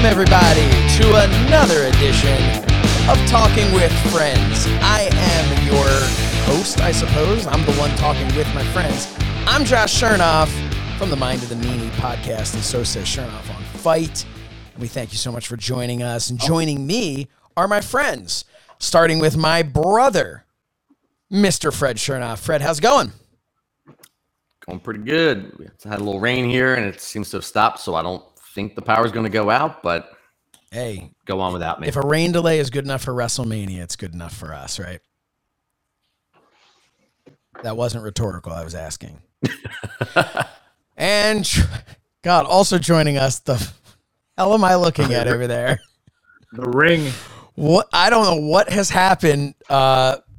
Welcome, everybody, to another edition of Talking with Friends. I am your host, I suppose. I'm the one talking with my friends. I'm Josh Shernoff from the Mind of the Meanie podcast, and so says Shernoff on Fight. And we thank you so much for joining us. And joining me are my friends, starting with my brother, Mr. Fred Shernoff. Fred, how's it going? Going pretty good. We had a little rain here, and it seems to have stopped. So I don't think the power's going to go out, but Hey, go on without me. if a rain delay is good enough for WrestleMania, it's good enough for us, right? That wasn't rhetorical. I was asking. and God, also joining us, the hell am I looking at over there? The ring. What I don't know what has happened, uh, but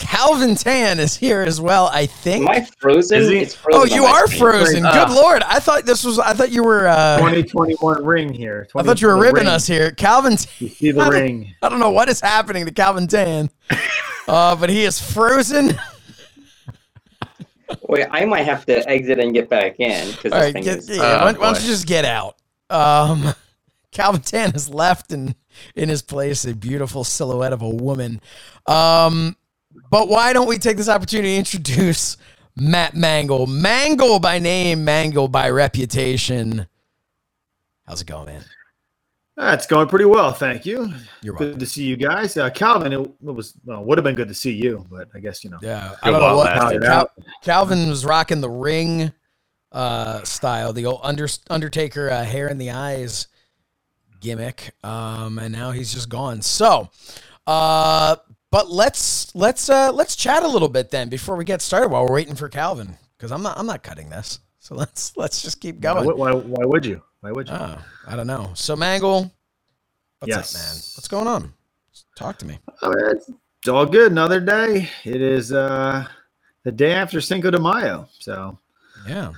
Calvin Tan is here as well. I think. Am I frozen? Is he? It's frozen oh, you are frozen. Ah. Good lord! I thought this was. I thought you were. Uh, 2021 ring here. I thought you were 20 ribbing ring. us here, Calvin. You see the I ring. I don't know what is happening to Calvin Tan, uh, but he is frozen. Wait, I might have to exit and get back in because right, get, is. yeah, Oh, why, why don't you just get out? Um, Calvin Tan has left and in his place a beautiful silhouette of a woman. Um, but why don't we take this opportunity to introduce Matt Mangol? Mangol by name, Mangol by reputation. How's it going, man? Ah, it's going pretty well, thank you. You're Good to see you guys. Uh, Calvin, it, it was well, would have been good to see you, but I guess you know. Yeah, I don't know what. Cal- Calvin was rocking the ring uh, style, the old under, Undertaker uh, hair in the eyes gimmick, um, and now he's just gone. So, uh, but let's let's uh, let's chat a little bit then before we get started while we're waiting for Calvin because I'm not I'm not cutting this. So let's let's just keep going. would- why, why would you? Why would you? Oh, I don't know. So Mangol, what's Yes. up, man? What's going on? Talk to me. It's, it's all good. Another day. It is uh, the day after Cinco de Mayo, so Yeah,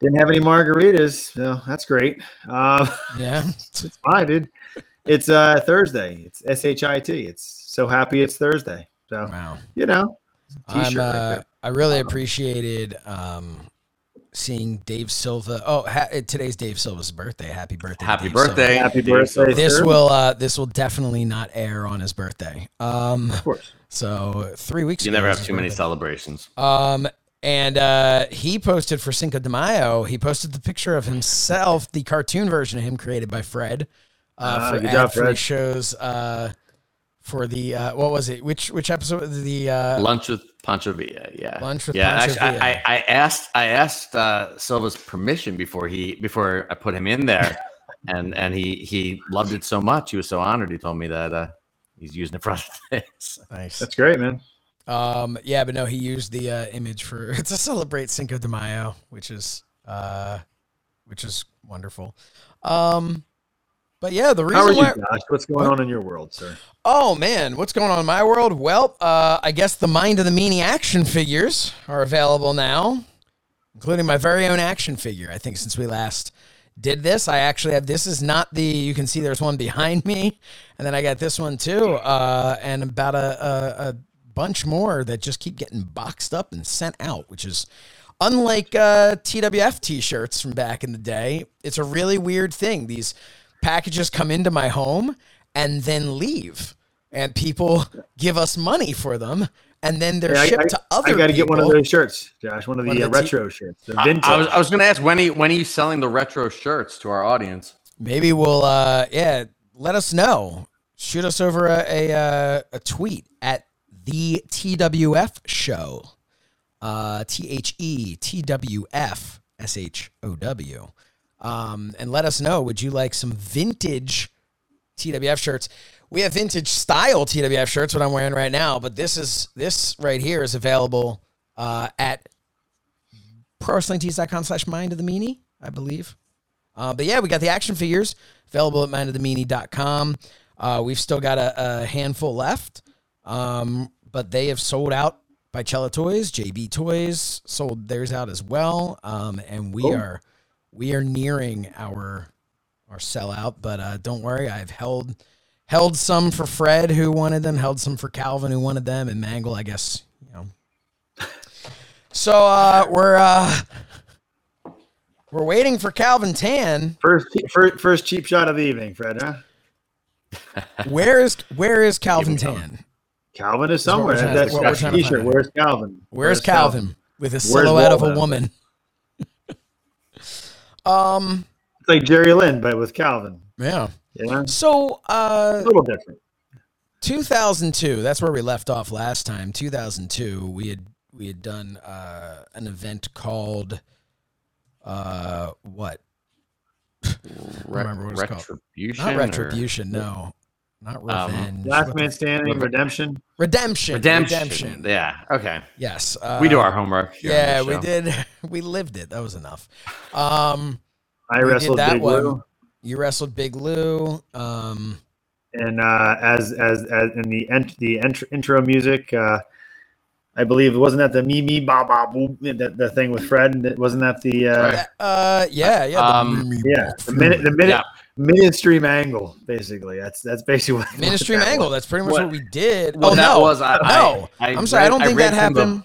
didn't have any margaritas. So that's great. Uh, yeah. it's fine, dude. It's uh, Thursday. It's S H I T. It's so happy it's Thursday. So wow. you know, I'm, t-shirt right uh, there. I really appreciated um, seeing Dave Silva. Oh, ha- today's Dave Silva's birthday. Happy birthday! Happy Dave Silva. birthday. Happy birthday. This sir. will uh, this will definitely not air on his birthday. Um, of course. so three weeks. You ago never have his too many birthday. celebrations. Um, and uh, he posted for Cinco de Mayo. He posted the picture of himself, the cartoon version of him created by Fred, uh, Ah, for good job, ad-free Fred. shows. Uh, for the uh, what was it? Which which episode? The uh, Lunch with Pancho Villa. Yeah. Lunch with yeah. Pancho actually, Villa. I, I, I asked I asked uh, Silva's permission before he before I put him in there, and and he he loved it so much. He was so honored. He told me that uh, he's using it for other things. nice. That's great, man. Um, yeah, but no, he used the uh, image for to celebrate Cinco de Mayo, which is uh, which is wonderful. Um, but yeah, the reason How are you, why. Josh? What's going on in your world, sir? Oh man, what's going on in my world? Well, uh, I guess the Mind of the Meanie action figures are available now, including my very own action figure. I think since we last did this, I actually have this is not the you can see there's one behind me, and then I got this one too, uh, and about a, a, a bunch more that just keep getting boxed up and sent out, which is unlike uh, TWF t-shirts from back in the day. It's a really weird thing. These packages come into my home and then leave, and people give us money for them, and then they're Hey, I- shipped I, to other. I got to get one of those shirts, Josh. One of the, One uh, of the t- retro shirts. The I, vintage. I was I was going to ask when are you, when are you selling the retro shirts to our audience? Maybe we'll, uh, yeah, let us know. Shoot us over a a, uh, a tweet at the TWF show. uh, T H E T W F S H O W. Um, and let us know would you like some vintage TWF shirts? We have vintage style TWF shirts, what I'm wearing right now, but this is this right here is available uh, at prowrestlingtees.com slash mind of the meanie, I believe. Uh, but yeah, we got the action figures available at mindofthemeanie.com. Uh, we've still got a, a handful left, um, but they have sold out by Cella Toys. JB Toys sold theirs out as well, um, and we are we are nearing our our sellout. But uh, don't worry, I've held held some for Fred who wanted them, held some for Calvin who wanted them, and Mangol, I guess you know. So uh, we're uh, we're waiting for Calvin Tan. First, first, first cheap shot of the evening, Fred. Huh? Where is where is Calvin Tan? Calvin is somewhere. That's what we're that trying to t-shirt. find. Where's Calvin? Where's Calvin with a silhouette of a woman? Um. It's like Jerry Lynn, but with Calvin. Yeah. Yeah, So, a uh, little different. 2002. That's where we left off last time. 2002. We had we had done uh, an event called uh, what? Re- remember what it's called. retribution. Not or- retribution. No. Not Um, revenge. Last man standing, redemption. redemption. Redemption. Redemption. Yeah. Okay. Yes. Uh, we do our homework. Yeah, we did. We lived it. That was enough. Um, I wrestled Big one. Lou, you wrestled Big Lou. Um, and uh, as as as in the ent- the ent- intro music, uh, I believe wasn't that the me me ba ba boo the, the thing with Fred? Wasn't that the uh, uh, yeah, yeah. the Um, yeah the minute the minute Yeah. Ministry angle, basically? That's that's basically what Ministry what that Mangol. was. That's pretty much what, What- we did. Well, oh that no, was I, no. I, I'm sorry. I don't read- think that happened. from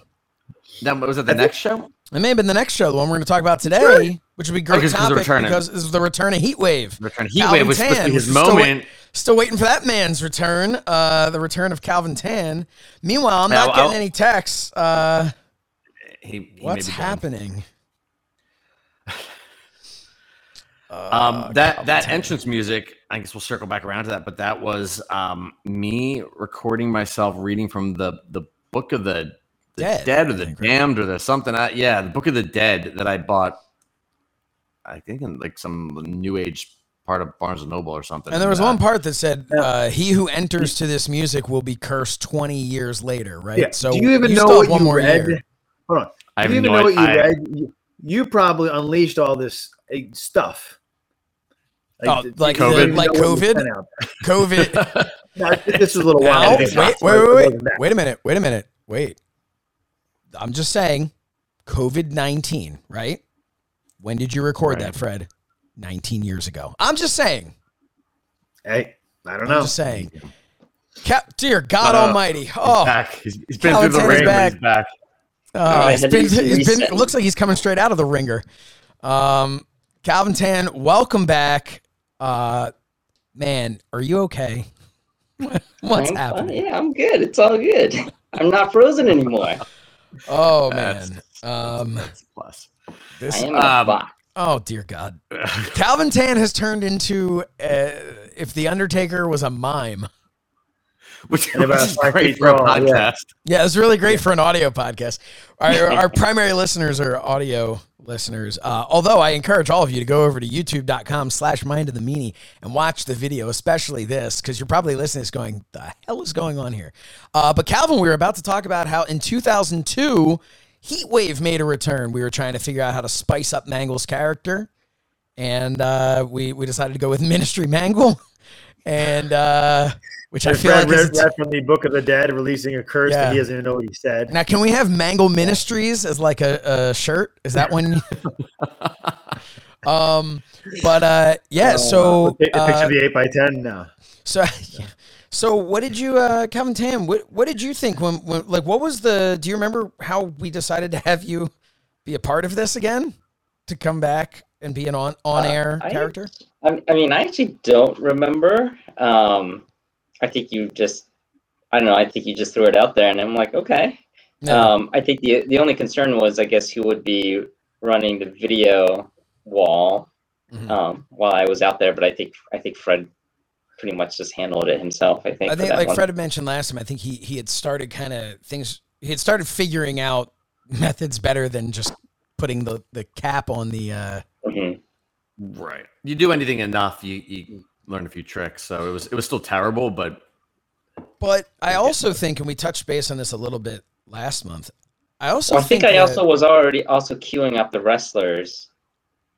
the- That was it. The next show. It may have been the next show, the one we're going to talk about today, which would be great Because- because topic they're because this is the return of Heatwave. Return. Calvin Heatwave was supposed Tan, his which is still wait- moment. Still waiting for that man's return. Uh, the return of Calvin Tan. Meanwhile, I'm Yeah, not getting I'll- any texts. Uh, He, he may what's be done. happening? Um, that that entrance music, I guess we'll circle back around to that, but that was um, me recording myself reading from the the book of the, the Dead, dead, or the think, right? damned or the something. I, yeah, the book of the dead that I bought. I think in like some new age part of Barnes and Noble or something. And there was uh, one part that said, uh, "He who enters to this music will be cursed twenty years later." Right. Yeah. So do you even know what one you more read? year. Hold on. I Do have you even no know what you idea. read? You, you probably unleashed all this uh, stuff. Oh, like you the- like know what was COVID? COVID. No, this is a little Now, while. wait, wait, wait, wait, wait a minute, wait a minute, wait. I'm just saying, COVID nineteen, right? When did you record Right. that, Fred? Nineteen years ago. I'm just saying. Hey, I don't I'm know. just saying. Cap, dear God Uh, Almighty! Oh, back. He's, he's been through the Calvin ring, but he's back. Oh, he's had been, to he's been, it looks like he's coming straight out of the ringer. Um, Calvin Tan, welcome back. Uh, man, are you okay? What's I'm happening? fine. Yeah, I'm good. It's all good. I'm not frozen anymore. Oh That's- man. Um, That's a plus. this. I am in a Um, box. Oh dear God. Calvin Tan has turned into uh, if the Undertaker was a mime. Which, which is five great for a tall, yeah. podcast. Yeah, it's really great for an audio podcast. Our, our primary listeners are audio listeners. Uh, although I encourage all of you to go over to youtube.com slash mind of the meanie and watch the video, especially this, because you're probably listening to this going, the hell is going on here? Uh, but Calvin, we were about to talk about how in 2002, Heatwave made a return. We were trying to figure out how to spice up Mangol's character. And uh, we, we decided to go with Ministry Mangol. And uh, which I And feel Fred like is read, read from the Book of the Dead, releasing a curse Yeah. that he doesn't even know what he said. Now, can we have Mangol Ministries as like a, a shirt? Is that one? um, but uh, yeah. So, A pic- a picture uh, of the eight by ten now. so, so what did you, uh, Calvin Tan? What what did you think when, when, like, what was the? Do you remember how we decided to have you be a part of this again? To come back and be an on on air Uh, character? I, I mean, I actually don't remember. Um, I think you just, I don't know. I think you just threw it out there, and I'm like, okay. No. Um, I think the the only concern was, I guess, who would be running the video wall Mhm. um, while I was out there. But I think I think Fred pretty much just handled it himself. I think. I think, like one. Fred had mentioned last time, I think he he had started kind of things. He had started figuring out methods better than just putting the the cap on the. Uh, Mhm. Right. You do anything enough, you you learn a few tricks. So it was it was still terrible, but but I also think, and we touched base on this a little bit last month. I also Well, I think, think I that- also was already also queuing up the wrestlers,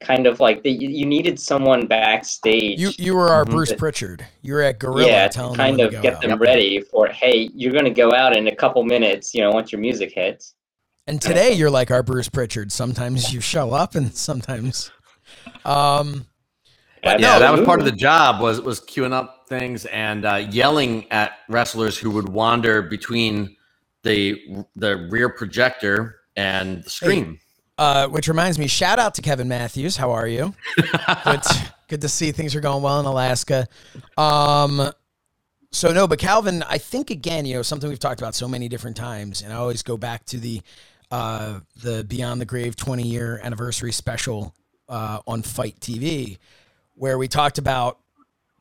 kind of like the, you, you needed someone backstage. you you were our Mhm. Bruce Pritchard. You're at Gorilla yeah, telling to kind when of to go get out. them ready for hey, you're going to go out in a couple minutes. You know, once your music hits. And today you're like our Bruce Pritchard. Sometimes you show up, and sometimes, um, yeah, that was part of the job was was queuing up things and uh, yelling at wrestlers who would wander between the the rear projector and the screen. uh, which reminds me, shout out to Kevin Matthews. How are you? good, good to see things are going well in Alaska. Um, so no, but Calvin, I think again, you know, something we've talked about so many different times, and I always go back to the uh, the Beyond the Grave 20 year anniversary special uh, on Fight TV, where we talked about,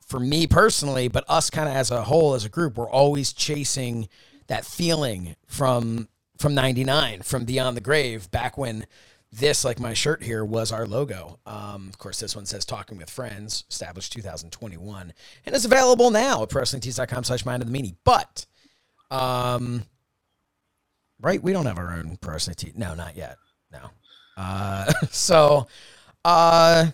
for me personally, but us kind of as a whole, as a group, we're always chasing that feeling from from 99 from beyond the grave back when this like my shirt here was our logo. Um, of course this one says talking with friends established 2021 and it's available now at wrestlingtees.com slash mind of the meanie. But um right we don't have our own pro no not yet. No. Uh so uh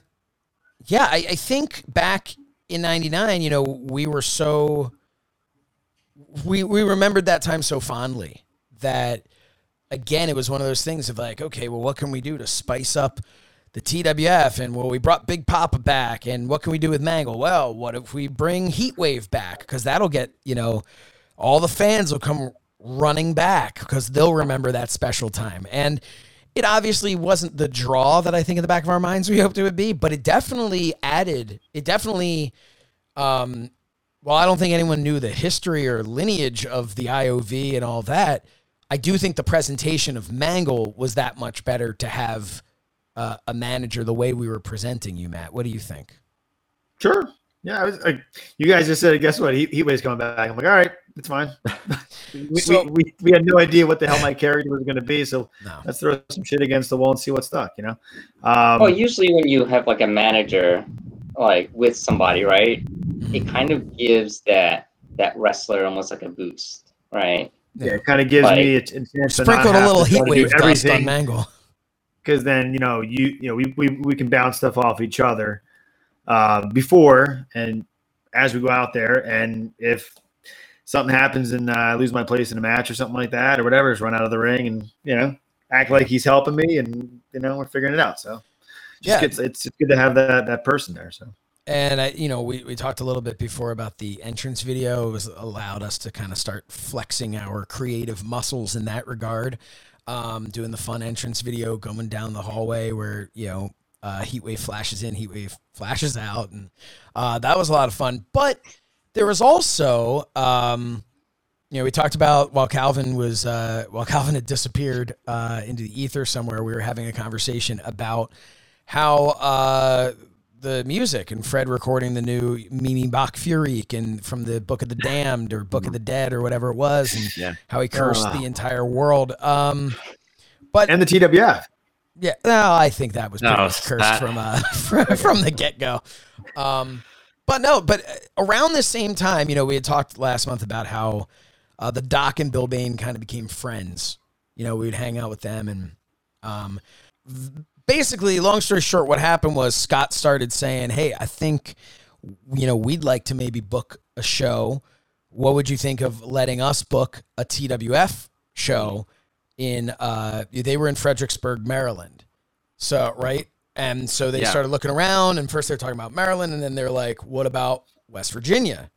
yeah I, I think back in 99 you know we were so we we remembered that time so fondly that again it was one of those things of like okay well what can we do to spice up the TWF and well we brought Big Papa back and what can we do with Mangol? Well what if we bring Heatwave back? Because that'll get you know all the fans will come running back because they'll remember that special time. And it obviously wasn't the draw that I think in the back of our minds we hoped it would be but it definitely added it definitely um well, I don't think anyone knew the history or lineage of the IOV and all that. I do think the presentation of Mangol was that much better to have uh, a manager the way we were presenting you, Matt. What do you think? Sure. Yeah, I was like, you guys just said, guess what? He, was coming back. I'm like, all right, it's fine. we, So- we, we, we had no idea what the hell my character was going to be, so No. let's throw some shit against the wall and see what stuck. You know. Um, Well, usually when you have like a manager, like with somebody, right? Mm-hmm. It kind of gives that that wrestler almost like a boost, right? yeah, it kind of gives Like- me a, a chance to not Sprinkled a little to heat try to do wave dust on everything Mangol. because then you know you you know we, we we can bounce stuff off each other uh, before and as we go out there and if something happens and uh, I lose my place in a match or something like that or whatever, just run out of the ring and you know act like he's helping me and you know we're figuring it out. So Yeah. just it's it's good to have that that person there. So And I, you know, we, we talked a little bit before about the entrance video. It was allowed us to kind of start flexing our creative muscles in that regard. Um, doing the fun entrance video, going down the hallway where you know uh, Heatwave flashes in, Heatwave flashes out, and uh, that was a lot of fun. But there was also, um, you know, we talked about while Calvin was uh, while Calvin had disappeared uh, into the ether somewhere, we were having a conversation about how uh, the music and Fred recording the new Mimi Bach Furyk and from the Book of the Damned or Book of the Dead or whatever it was, and Yeah. how he cursed Ah. the entire world. Um, but and the TWF. yeah, no, I think that was pretty No, cursed that- from uh from, from the get go. Um, but no, but uh, around the same time, you know, we had talked last month about how uh, the Doc and Bill Bain kind of became friends. You know, we would hang out with them, and um, basically, long story short, what happened was Scott started saying, "Hey, I think you know we'd like to maybe book a show. What would you think of letting us book a TWF show?" in uh they were in Fredericksburg, Maryland. So, right? And so they Yeah. started looking around and first they're talking about Maryland and then they're like, "What about West Virginia?"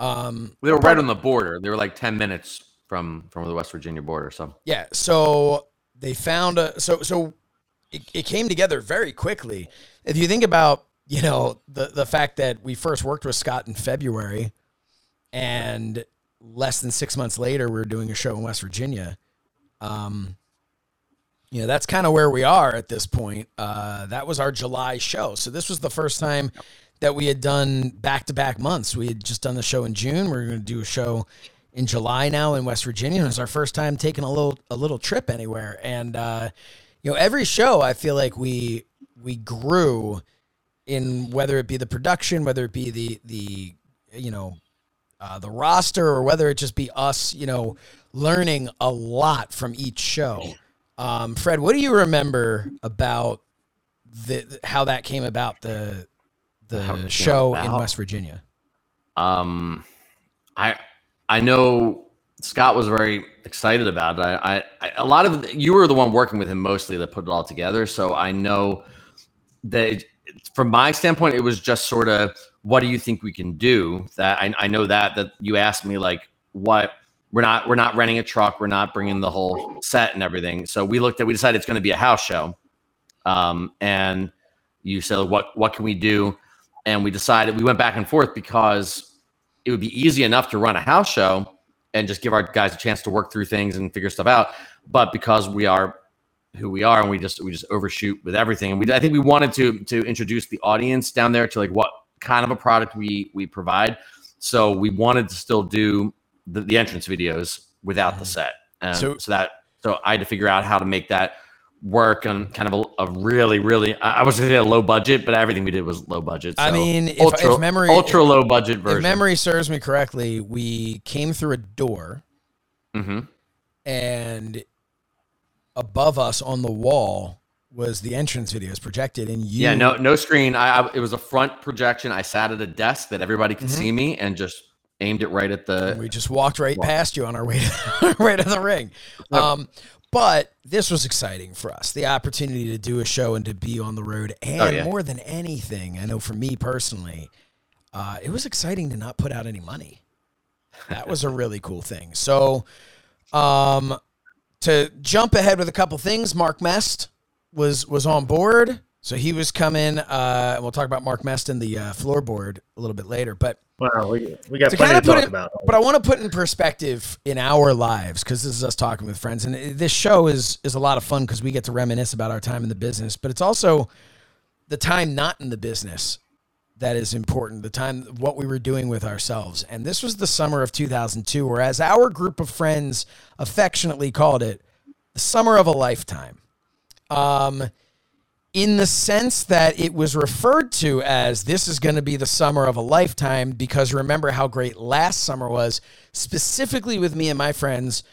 Um They were right on the border. They were like ten minutes from from the West Virginia border. So yeah, so they found a so so it, it came together very quickly. If you think about, you know, the the fact that we first worked with Scott in February and less than 6 months later we were doing a show in West Virginia. Um you know, that's kind of where we are at this point. Uh that was our July show. So this was the first time that we had done back-to-back months. We had just done the show in June. We are going to do a show in July now in West Virginia. It was our first time taking a little a little trip anywhere, and uh, you know, every show I feel like we we grew in whether it be the production, whether it be the the you know uh, the roster, or whether it just be us, you know, learning a lot from each show. Um, Fred, what do you remember about the how that came about the the show in? West Virginia? Um, I I know Scott was very excited about it. I, I, I a lot of you were the one working with him mostly that put it all together. So I know that it, from my standpoint, it was just sort of what do you think we can do? That I, I know that that you asked me like what we're not we're not renting a truck, we're not bringing the whole set and everything. So we looked at we decided it's going to be a house show, um, and you said what what can we do? And we decided we went back and forth because it would be easy enough to run a house show and just give our guys a chance to work through things and figure stuff out. But because we are who we are and we just we just overshoot with everything, and we I think we wanted to to introduce the audience down there to like what kind of a product we we provide. So we wanted to still do the, the entrance videos without the set, and So- so, so that so I had to figure out how to make that work on kind of a, a really really I was gonna say a low budget, but everything we did was low budget. I mean, if- ultra if memory- ultra low budget version. If memory serves me correctly, we came through a door hmm and above us on the wall was the entrance videos projected and you Yeah, no, no screen. I, I it was a front projection. I sat at a desk that everybody could Mhm. see me, and just aimed it right at and the. we just walked right Walk. past you on our way to, right to the ring. Um, but this was exciting for us. The opportunity to do a show and to be on the road. And Oh, yeah. more than anything, I know for me personally, uh, it was exciting to not put out any money. That was a really cool thing. So, um, to jump ahead with a couple things, Mark Mest was was on board. So he was coming. Uh, we'll talk about Mark Mest and the uh, floorboard a little bit later. But Well, we, we got to plenty kind to of put talk it, about. but I want to put in perspective in our lives because this is us talking with friends, and this show is is a lot of fun because we get to reminisce about our time in the business, but it's also the time not in the business that is important. The time what we were doing with ourselves, and this was the summer of 2002, or as our group of friends affectionately called it, the summer of a lifetime. Um, in the sense that it was referred to as this is going to be the summer of a lifetime because remember how great last summer was specifically with me and my friends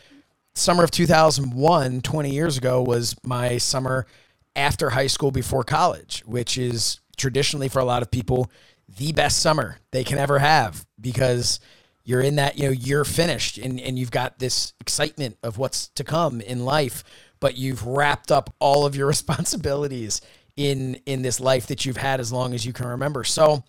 summer of 2001 20 years ago was my summer after high school before college which is traditionally for a lot of people the best summer they can ever have because you're in that you know you're finished and, and you've got this excitement of what's to come in life but you've wrapped up all of your responsibilities in in this life that you've had as long as you can remember. So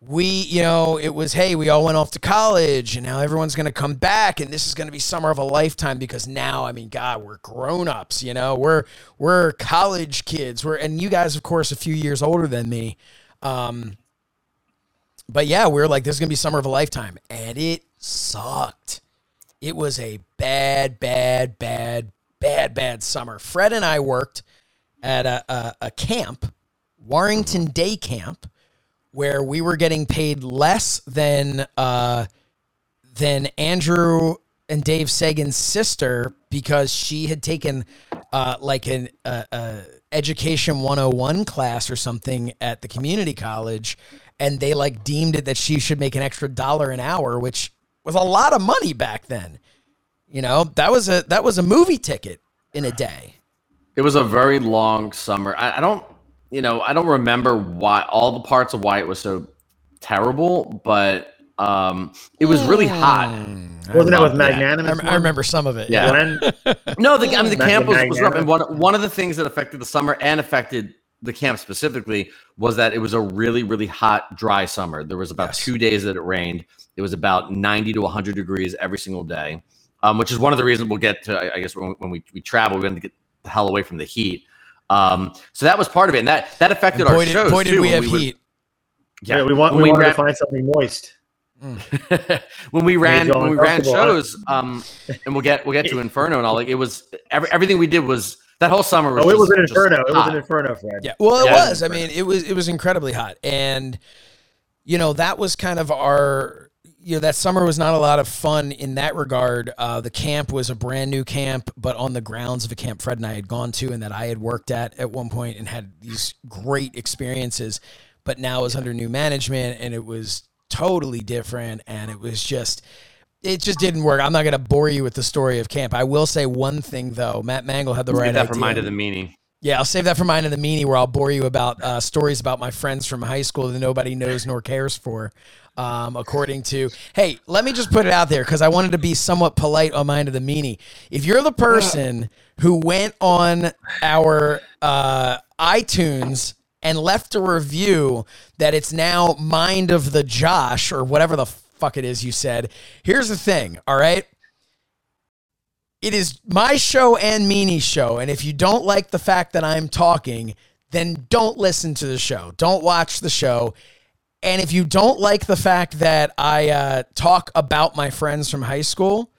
we you know it was hey we all went off to college and now everyone's going to come back and this is going to be summer of a lifetime because now i mean god we're grown-ups you know? We're we're college kids. We're and you guys of course a few years older than me. Um but yeah we are like this is going to be summer of a lifetime and it sucked. It was a bad bad bad bad bad summer. Fred and i worked at a, a, a camp warrington day camp where we were getting paid less than uh, than Andrew and Dave Sagan's sister because she had taken uh, like an uh, uh, education 101 class or something at the community college and they like deemed it that she should make an extra dollar an hour which was a lot of money back then you know that was a that was a movie ticket in a day It was a very long summer. I, I don't, you know, I don't remember why all the parts of why it was so terrible, but um, it was really hot. Wasn't that with Yeah. I, I remember some of it Yeah. When? No, the, I mean the camp was, was rough, and one one of the things that affected the summer and affected the camp specifically was that it was a really really hot, dry summer. There was about Yes. two days that it rained. It was about ninety to hundred degrees every single day, um, which is one of the reasons we'll get to. I, I guess when, when we, we travel, we have to get the hell away from the heat. Um, so that was part of it, and that that affected boy, our did, shows boy did too. we when have would- heat Yeah, we want we, we wanted ran- to find something moist. when we ran when we ran shows, um, and we'll get we'll get to Inferno and all. Like it was every, everything we did was that whole summer. Was Oh, it was an just inferno. It was an inferno, Fred. Yeah, well, it Yeah. was. I mean, it was it was incredibly hot, and you know that was kind of our you know that summer was not a lot of fun in that regard. Uh, the camp was a brand new camp, but on the grounds of a camp Fred and I had gone to and that I had worked at at one point and had these great experiences. But now it was under new management and it was totally different, and it was just it just didn't work. I'm not going to bore you with the story of camp. I will say one thing though. Matt Mangol had the right that idea. for mind of the meanie. Yeah, I'll save that for mine in the meanie where I'll bore you about uh, stories about my friends from high school that nobody knows nor cares for. Um, according to, hey, let me just put it out there because I wanted to be somewhat polite on Mind of the Meanie. If you're the person who went on our uh, iTunes and left a review that it's now Mind of the Josh or whatever the fuck it is you said, here's the thing, all right? It is my show and Meanie's show. And if you don't like the fact that I'm talking, then don't listen to the show. Don't watch the show. And if you don't like the fact that I uh, talk about my friends from high school,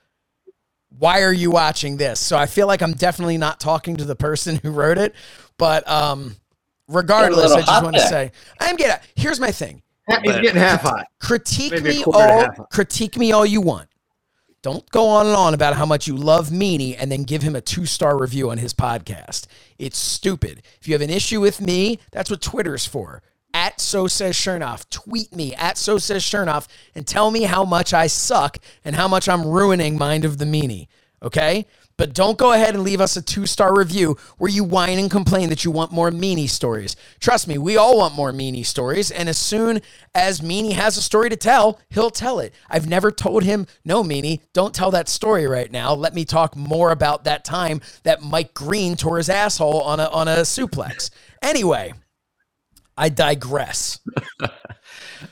why are you watching this? So I feel like I'm definitely not talking to the person who wrote it. But um, regardless, I just hot want to say I'm getting. Here's my thing He's getting half hot. critique Maybe me quarter and a all critique me all you want. Don't go on and on about how much you love Meanie and then give him a two star review on his podcast. It's stupid. If you have an issue with me, that's what Twitter's for. At so says Shernoff. Tweet me at so says Shernoff and tell me how much I suck and how much I'm ruining Mind of the Meanie. Okay? But don't go ahead and leave us a two star review where you whine and complain that you want more Meanie stories. Trust me, we all want more Meanie stories. And as soon as Meanie has a story to tell, he'll tell it. I've never told him, no, Meanie, don't tell that story right now. Let me talk more about that time that Mike Green tore his asshole on a, on a suplex. Anyway, I digress.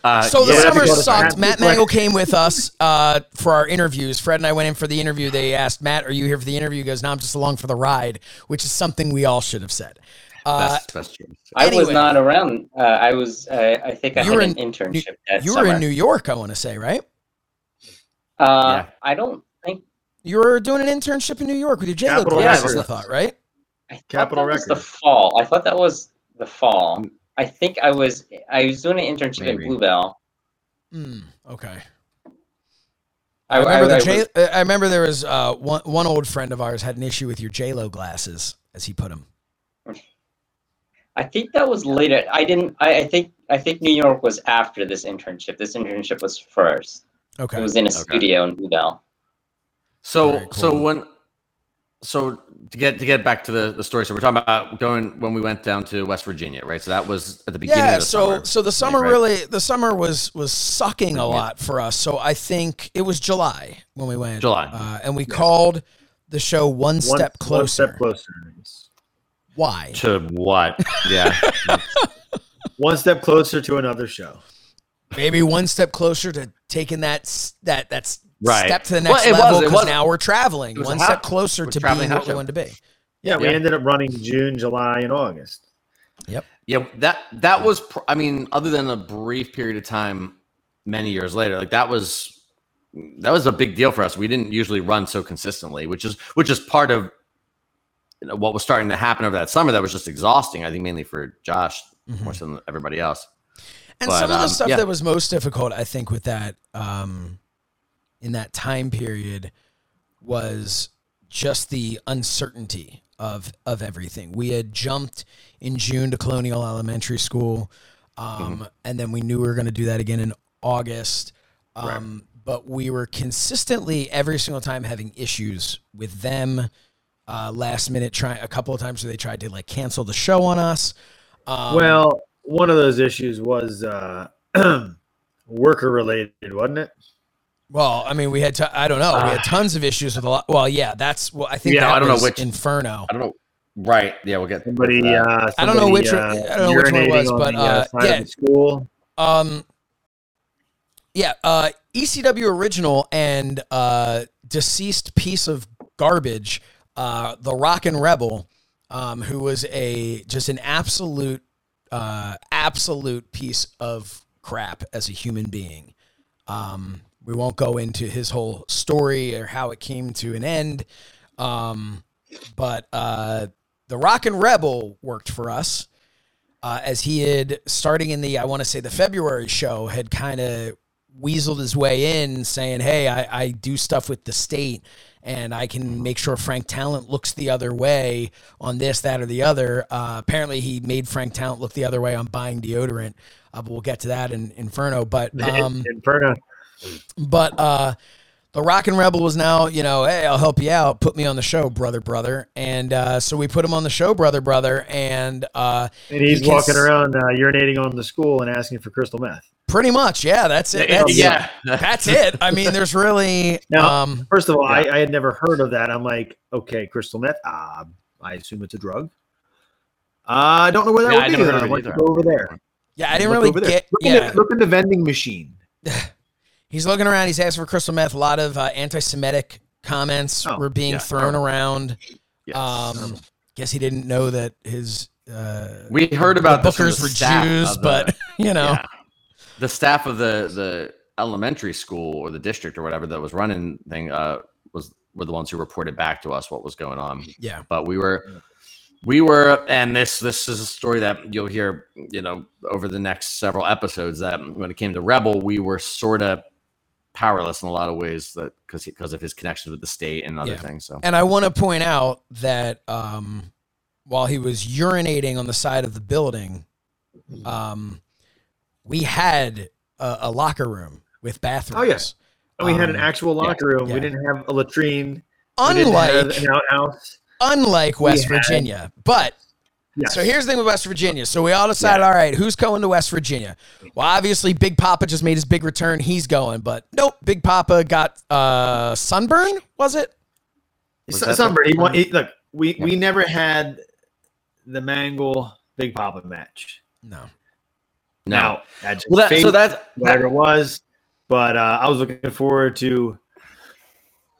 Uh, So the yeah, summer sucked. Matt Right. Mangol came with us uh, for our interviews. Fred and I went in for the interview. They asked Matt, "Are you here for the interview?" He goes, "No, I'm just along for the ride," which is something we all should have said. Uh, that's, that's true. I was not around. Uh, I was. Uh, I think I You had were an in- internship that you were summer. in New York, I want to say, right? uh, Yeah. I don't think. You were doing an internship in New York with your J Lo Capital classes, I thought, right? I thought Capital that was the fall. I thought that was the fall. I think I was. I was doing an internship Maybe. in Bluebell. Hmm. okay. I, I remember I- the I J. was- I remember there was uh, one one old friend of ours had an issue with your J Lo glasses, as he put them. I think that was later. I didn't. I, I think. I think New York was after this internship. This internship was first. Okay. It was in a Okay. studio in Bluebell. So Very so when so to get to get back to the, the story, so we're talking about going when we went down to West Virginia, right? So that was at the beginning yeah of the so summer. so the summer right? really the summer was was sucking a Yeah. lot for us so i think it was july when we went July. uh, and we called the show one, One step closer One step closer. why to what? Yeah. One step closer to another show. maybe one step closer to taking that s- that that's Right. step to the next it was- level because now we're traveling it was a one step closer it was to being what we show. wanted to be Yeah, we ended up running June, July, and August. Yep. Yeah, that that was. pr- I mean, other than a brief period of time, many years later, like that was that was a big deal for us. We didn't usually run so consistently, which is which is part of you know, what was starting to happen over that summer. That was just exhausting. I think mainly for Josh more so than everybody else. And But, some of the um, stuff yeah. that was most difficult, I think, with that um, in that time period was just the uncertainty of of everything. We had jumped in June to Colonial Elementary School, um, and then we knew we were going to do that again in August. Um, But we were consistently every single time having issues with them. Uh, last minute, try a couple of times where they tried to like cancel the show on us. Um, well, one of those issues was uh, worker related, wasn't it? Well, I mean, we had to, I don't know. we had Uh, tons of issues with a lot. Well, yeah, that's well, I think Yeah, that I don't know which- Inferno. I don't know. Right? Yeah, we'll get Somebody, uh, uh, I don't know which somebody, one- I don't know which one it was, on but, the, uh, yeah. school. Um, yeah, uh, ECW original and uh, deceased piece of garbage, uh, the Rockin' Rebel, um, who was a just an absolute, uh, absolute piece of crap as a human being. Um, we won't go into his whole story or how it came to an end. Um, but uh, the Rockin' Rebel worked for us uh, as he had starting in the I want to say the February show had kind of weaseled his way in saying, Hey, I, I do stuff with the state and I can make sure Frank Talent looks the other way on this, that, or the other. Uh, apparently, he made Frank Talent look the other way on buying deodorant. Uh, but we'll get to that in Inferno. But um, Inferno. But uh, the Rockin' Rebel was now, you know, hey, I'll help you out. Put me on the show, brother, brother. And uh, so we put him on the show, brother, brother. And uh, And he's he can walking s- around uh, urinating on the school and asking for crystal meth. pretty much, yeah, that's it. That's, yeah. that's it. I mean, there's really, Now, um, first of all, I, I had never heard of that. I'm like, okay, crystal meth. Uh, I assume it's a drug. Uh, I don't know where that Yeah, would I be. never heard of it either. go over there. yeah, I didn't Look really get, Look, in yeah. the, look in the vending machine. He's looking around. He's asking for crystal meth. A lot of uh, anti-Semitic comments Oh, were being yeah. thrown around. Yes. Um, guess he didn't know that his uh, We heard about the bookers were Jews, the- but you know, yeah. the staff of the the elementary school or the district or whatever that was running thing uh, was were the ones who reported back to us what was going on. yeah. But we were we were and this this is a story that you'll hear you know over the next several episodes that when it came to rebel we were sort of powerless in a lot of ways that because because of his connections with the state and other Yeah. things so And I want to point out that um, while he was urinating on the side of the building, um, we had a, a locker room with bathrooms. Oh, yes. And we had an Um, actual locker room. yeah. We didn't have a latrine. we didn't have Unlike an outhouse. unlike West had- Virginia, but Yes. So here's the thing with West Virginia. So we all decided, all right, who's going to West Virginia? Well, obviously, Big Papa just made his big return. He's going, but nope. Big Papa got uh, sunburn. Was it? Was Su- that the- Sunburn. He, won- he, look, we, we never had the Mangle Big Papa match. No. no Now, that's well that, so that's whatever it was. But uh, I was looking forward to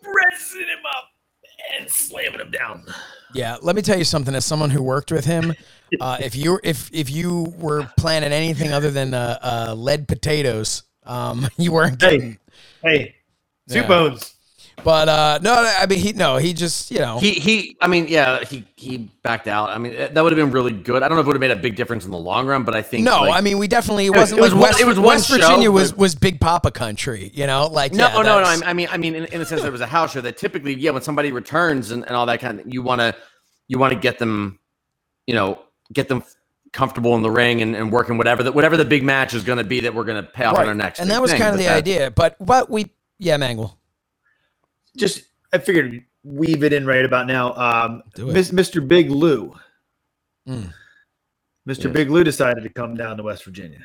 pressing him up and slamming him down. Yeah, let me tell you something. As someone who worked with him, uh, if you if if you were planning anything other than uh, uh, lead potatoes, um, you weren't Hey. getting. Hey, soup Yeah. bones. But uh, no, I mean he no, he just you know He he. I mean, yeah, he he backed out. I mean, that would have been really good. I don't know if it would have made a big difference in the long run, but I think no, like- I mean we definitely it was- wasn't it was like West, it was West show, Virginia was was Big Papa country, you know, like no, yeah, no, no. I mean, I mean, in, in the sense that it was a house show that typically, yeah, when somebody returns and, and all that kind of, you want to you want to get them, you know, get them comfortable in the ring and, and working whatever the whatever the big match is going to be that we're going to pay off right. on our next. and that was kind of the that- idea. But what we yeah, Mangle, Just, I figured weave it in right about now. Um, Do it. Mis- Mr. Big Lou. Mm. Mr. Yes. Big Lou decided to come down to West Virginia.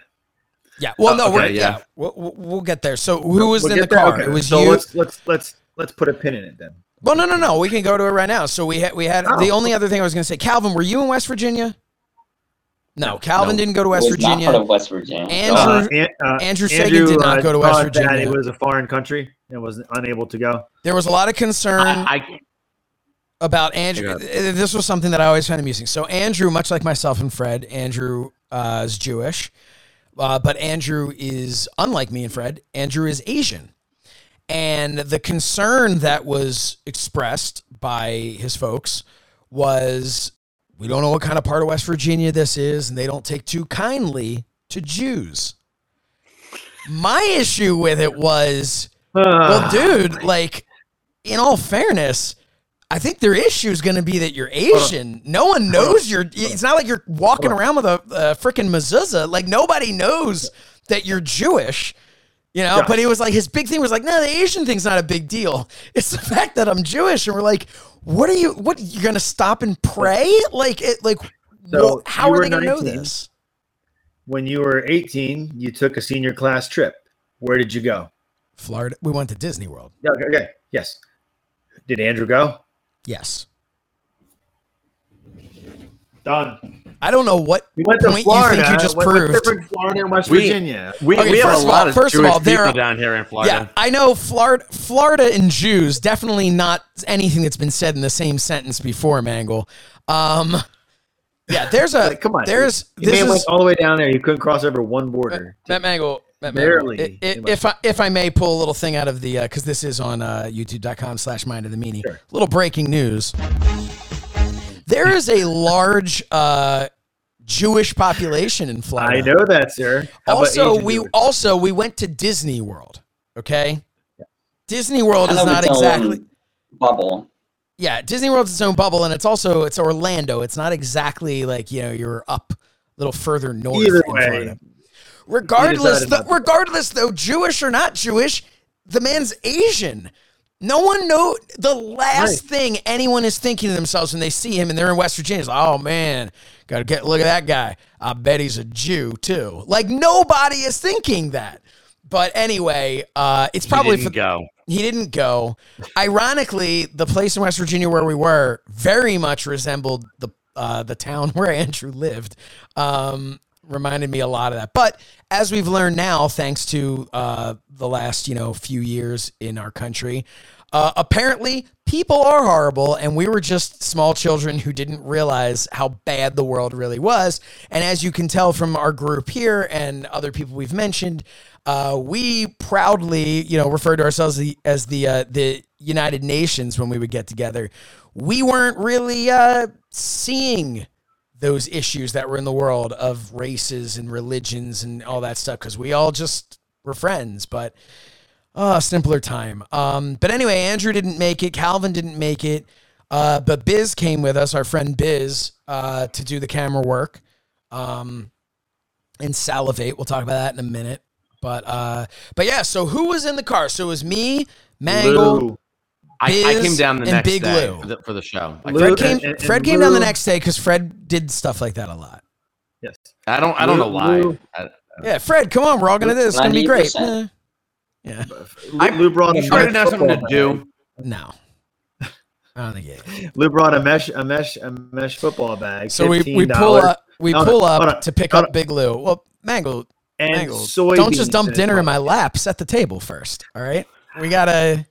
yeah. Well, Oh, no, we're, yeah, yeah. We'll, we'll, we'll get there. So who was We'll in the get there? car? Okay, It was so you. Let's let's let's let's put a pin in it then. Well, no, no, no. We can go to it right now. So we had we had Oh. the only other thing I was going to say. Calvin, were you in West Virginia? No, Calvin No. didn't go to West was not Virginia. part of West Virginia. Andrew- Uh, An- uh, Andrew Sagan did not uh, go to West thought that Virginia. it was a foreign country and was unable to go. There was a lot of concern I, I about Andrew. Yeah. This was something that I always found amusing. So Andrew, much like myself and Fred, Andrew uh, is Jewish, uh, but Andrew is unlike me and Fred. Andrew is Asian, and the concern that was expressed by his folks was, we don't know what kind of part of West Virginia this is, and they don't take too kindly to Jews. My issue with it was well, dude, like, in all fairness, I think their issue is going to be that you're Asian. No one knows you're. It's not like you're walking around with a, a freaking mezuzah. Like nobody knows that you're Jewish. You know, Yeah. but he was like, his big thing was like, no, the Asian thing's not a big deal. It's the fact that I'm Jewish, and we're like, what are you? What you're gonna stop and pray? Like, it, like, So how are they gonna know this? when you were 18, you took a senior class trip. Where did you go? Florida. We went to Disney World. Yeah, Okay, okay. Yes. Did Andrew go? Yes. Done. I don't know what We went to point Florida. you think you just What- proved. different Florida and West We- Virginia. we, Okay, we have a of lot all- of first of Jewish all, people are- down here in Florida. Yeah, I know Florida, Florida and Jews definitely not anything that's been said in the same sentence before. Mangol. Um, yeah, there's a Like, come on. There's You this have went is all the way down there. You couldn't cross over one border. Matt Mangol. Matt Barely. Mangol, i- i- If I if I may pull a little thing out of the because this is on uh, YouTube.com/slash Mind of the Meanie. Sure. Little breaking news. There is a large uh, Jewish population in Florida. I know that, sir. How Also, we Jewish? also we went to Disney World. Okay, Disney World is not exactly. bubble. Yeah, Disney World's its own bubble, and it's also it's Orlando. It's not exactly like you know you're up a little further north. Either in way, Florida. Regardless, regardless though, Jewish or not Jewish, the man's Asian. No one know the last Right. thing anyone is thinking to themselves when they see him and they're in West Virginia is, oh man, gotta get look at that guy. I bet he's a Jew too. Like nobody is thinking that. But anyway, uh, it's probably he didn't go. he didn't go. Ironically, the place in West Virginia where we were very much resembled the uh, the town where Andrew lived. Um, reminded me a lot of that. But as we've learned now, thanks to uh, the last you know few years in our country, uh, apparently people are horrible, and we were just small children who didn't realize how bad the world really was. And as you can tell from our group here and other people we've mentioned, uh, we proudly, you know, refer to ourselves the, as the uh, the United Nations when we would get together. We weren't really uh, seeing those issues that were in the world of races and religions and all that stuff because we all just were friends. But uh, simpler time. Um, but anyway, Andrew didn't make it. Calvin didn't make it. Uh, but Biz came with us, our friend Biz, uh, to do the camera work. Um, and salivate. We'll talk about that in a minute. But uh, but yeah. So who was in the car? So it was me, Mangol. Lou. I, I came down the and next Big day Lou. for the, for the show. Lou- Fred came. and- and Fred came down the next day because Fred did stuff like that a lot. Yes. I don't. I don't know why. Lou- I, Yeah, Fred, come on, we're all gonna do this. It's gonna be great. 90%. Eh, yeah, I- Lou brought a I'm sure I didn't have something to do. no, I don't think it. bag. Lou brought a mesh, a mesh, a mesh football bag. So we, we pull up we Hold pull up on, to pick hold up on. Big Lou. Well, Mangol, and Mangol, don't just dump dinner in my lap. Set the table first. All right, we gotta.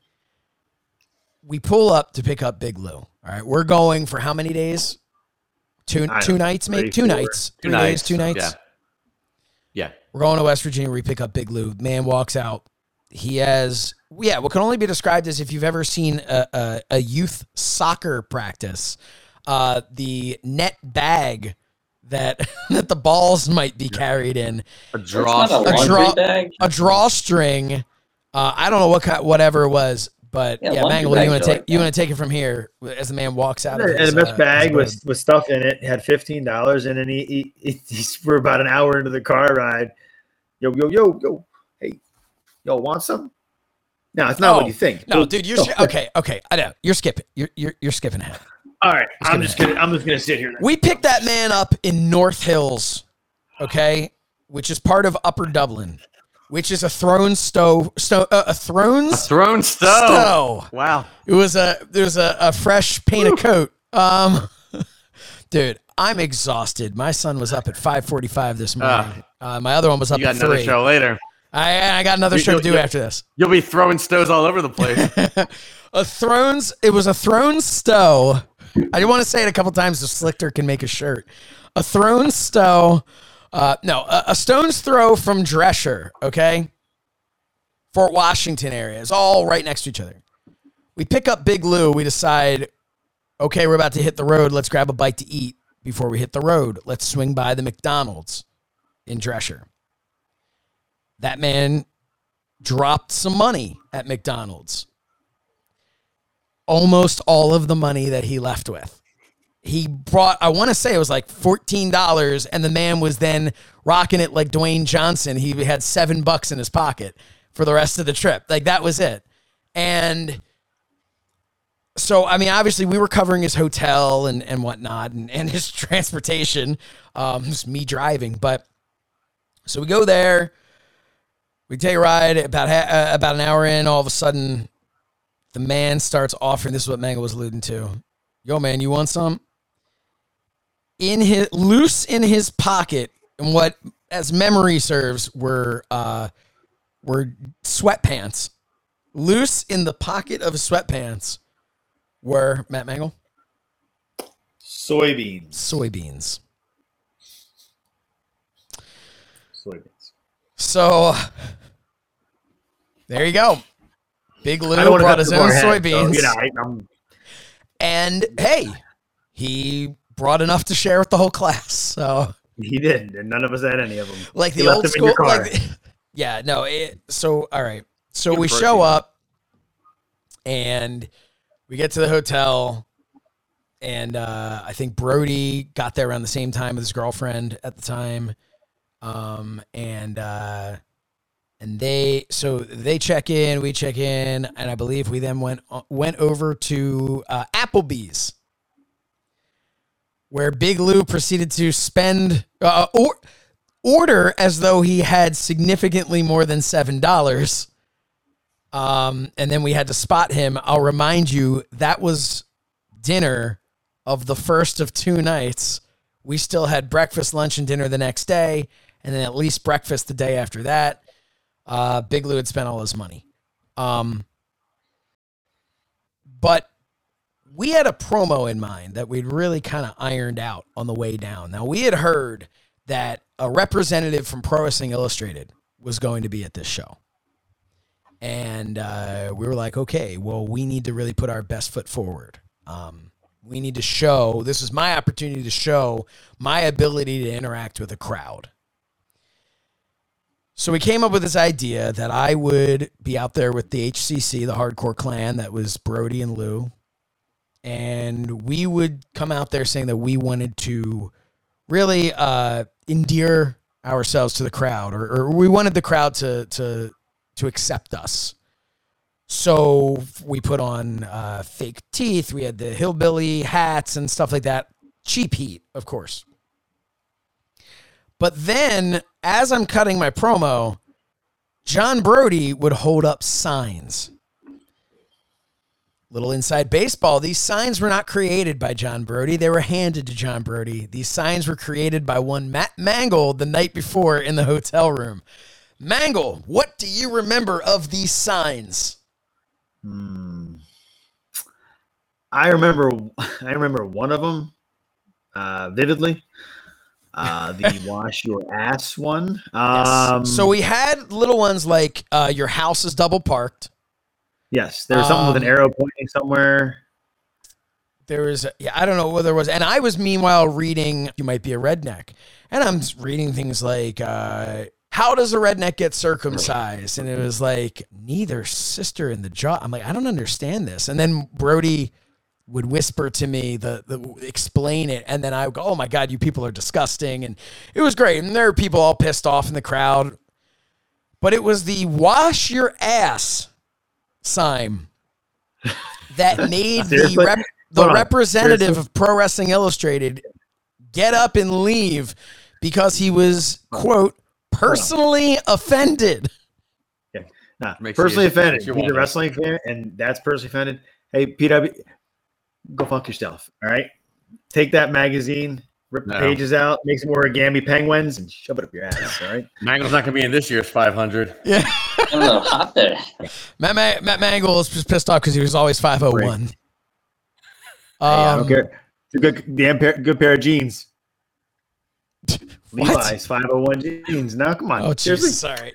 We pull up to pick up Big Lou. All right, we're going for how many days? Two two know, nights, maybe three, two four. nights, Two three days, two nights. Yeah. Yeah. We're going to West Virginia. We pick up Big Lou. Man walks out. He has, yeah, what can only be described as if you've ever seen a, a, a youth soccer practice, uh, the net bag that that the balls might be carried in, A It's draw. a A draw- bag. a drawstring. Uh, I don't know what kind, whatever it was, but Yeah, yeah, laundry Mangol, you want to take like you want to take it from here as the man walks out. Of And his, a mesh uh, bag his with, with stuff in it had fifteen dollars, and then he, he, he he's we're about an hour into the car ride. Yo yo yo yo, Hey, y'all want some? No, it's not No, what you think. No, dude, you're sk- okay. Okay, I know you're skipping. You're you're, you're skipping ahead. All right, I'm gonna- just gonna I'm just gonna sit here. We picked that man up in North Hills, okay, which is part of Upper Dublin, which is a throne stove, sto- uh, a thrones Thrown stove. stove. Wow. It was a there was a, a fresh paint of coat. Um, dude, I'm exhausted. My son was up at 5:45 this morning. uh, my other one was up You got at another three. show later. I I got another You- show to do after this. You'll be throwing stoves all over the place. a thrones it was a throne stow i want to say it a couple times so slichter can make a shirt a throne stow uh no a, a stone's throw from Dresher okay? Fort washington area. Is all right next to each other. We pick up big lou. We decide okay we're about to hit the road. Let's grab a bite to eat before we hit the road. Let's swing by the mcdonald's in Dresher. That man dropped some money at mcdonald's. Almost all of the money that he left with. He brought, I want to say it was like $14, and the man was then rocking it like Dwayne Johnson. He had seven bucks in his pocket for the rest of the trip. Like that was it. And so, I mean, obviously, we were covering his hotel and, and whatnot and, and his transportation. Um, just me driving. But so we go there, we take a ride about, ha- uh, about an hour in. All of a sudden, the man starts offering this is what Mangol was alluding to. Yo, man, you want some? In his loose in his pocket, and what as memory serves were uh were sweatpants. Loose in the pocket of his sweatpants were Matt Mangol Soybeans. soybeans. Soybeans. So there you go. Big Lou I don't want to brought his own soybeans. So, you know, I, And hey, he brought enough to share with the whole class. So He did, and none of us had any of them. like the old them in your school. Like yeah, no. It, so all right. So we show up, and we get to the hotel, and uh, I think Brody got there around the same time with his girlfriend at the time, um, and uh, and they so they check in, we check in, and I believe we then went went over to uh, Applebee's. Where Big Lou proceeded to spend uh, or order as though he had significantly more than seven dollars. Um, and then we had to spot him. I'll remind you that was dinner of the first of two nights. We still had breakfast, lunch, and dinner the next day, and then at least breakfast the day after that. Uh, Big Lou had spent all his money. Um, but we had a promo in mind that we'd really kind of ironed out on the way down. Now, we had heard that a representative from Pro Wrestling Illustrated was going to be at this show. And uh, we were like, okay, well, we need to really put our best foot forward. Um, we need to show this is my opportunity to show my ability to interact with a crowd. So we came up with this idea that I would be out there with the HCC, the hardcore clan that was Brody and Lou. And we would come out there saying that we wanted to really uh, endear ourselves to the crowd, or, or we wanted the crowd to to to accept us. So we put on uh, fake teeth. We had the hillbilly hats and stuff like that. Cheap heat, of course. But then, as I'm cutting my promo, John Brody would hold up signs. Little inside baseball. These signs were not created by John Brody. They were handed to John Brody. These signs were created by one Matt Mangol the night before in the hotel room. Mangol, what do you remember of these signs? Hmm. I remember, I remember one of them uh, vividly. Uh, the wash your ass one. Um, so we had little ones like uh, "Your house is double parked." Yes, there was something with an um, arrow pointing somewhere. There was, yeah, I don't know what there was, and I was meanwhile reading. You might be a redneck, and I'm reading things like, uh, "How does a redneck get circumcised?" And it was like, "Neither sister in the jaw." I'm like, I don't understand this. And then Brody would whisper to me the, the explain it, and then I would go, "Oh my god, you people are disgusting!" And it was great. And there were people all pissed off in the crowd, but it was the "Wash your ass" sign that made the rep, the representative Seriously? of Pro Wrestling Illustrated get up and leave because he was quote personally offended. Nah, Makes you- personally offended. makes You're a wrestling fan, and that's personally offended. Hey, PW, go fuck yourself. All right, take that magazine, rip the No. pages out, make some origami penguins, and shove it up your ass. All right. Mangol's not going to be in this year's 500. Yeah, I don't know, hot there. Matt, Ma- Matt Mangol was just pissed off because he was always five oh one. I Um, don't care. It's a good damn pair, good pair of jeans. What? Levi's 501 jeans. Now, come on. Oh, Seriously? Sorry.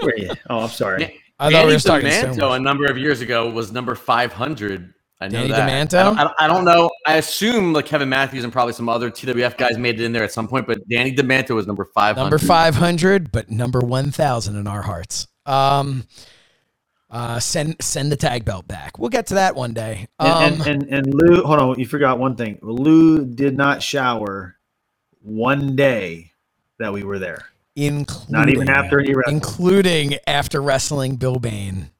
Where are you? Oh, I'm sorry. I thought we were Danny starting DeManto a number of years ago was number 500. I know Danny that. DeManto? I don't, I, don't, know. I assume like Kevin Matthews and probably some other TWF guys made it in there at some point, but Danny DeManto was number 500. number five hundred, but number one thousand in our hearts. Um, uh, send send the tag belt back. We'll get to that one day. Um, And, and, and and Lou, hold on, you forgot one thing. Lou did not shower one day that we were there. including Not even after he wrestled. including after wrestling Bill Bain.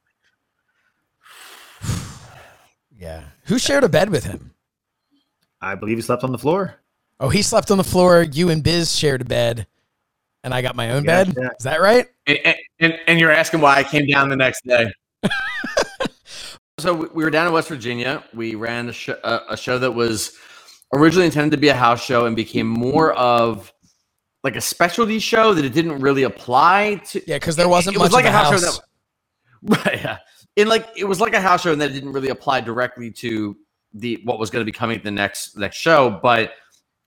Yeah, who shared a bed with him? I believe he slept on the floor. Oh, he slept on the floor. You and Biz shared a bed, and I got my own Yeah, bed. yeah. Is that right? And, and, and you're asking why I came down the next day. so we we were down in West Virginia. We ran a, sh- a, a show that was originally intended to be a house show and became more of like a specialty show that it didn't really apply to. Yeah, because there wasn't it much was like of a a house, house. show that right yeah in like it was like a house show and that it didn't really apply directly to the what was going to be coming the next next show but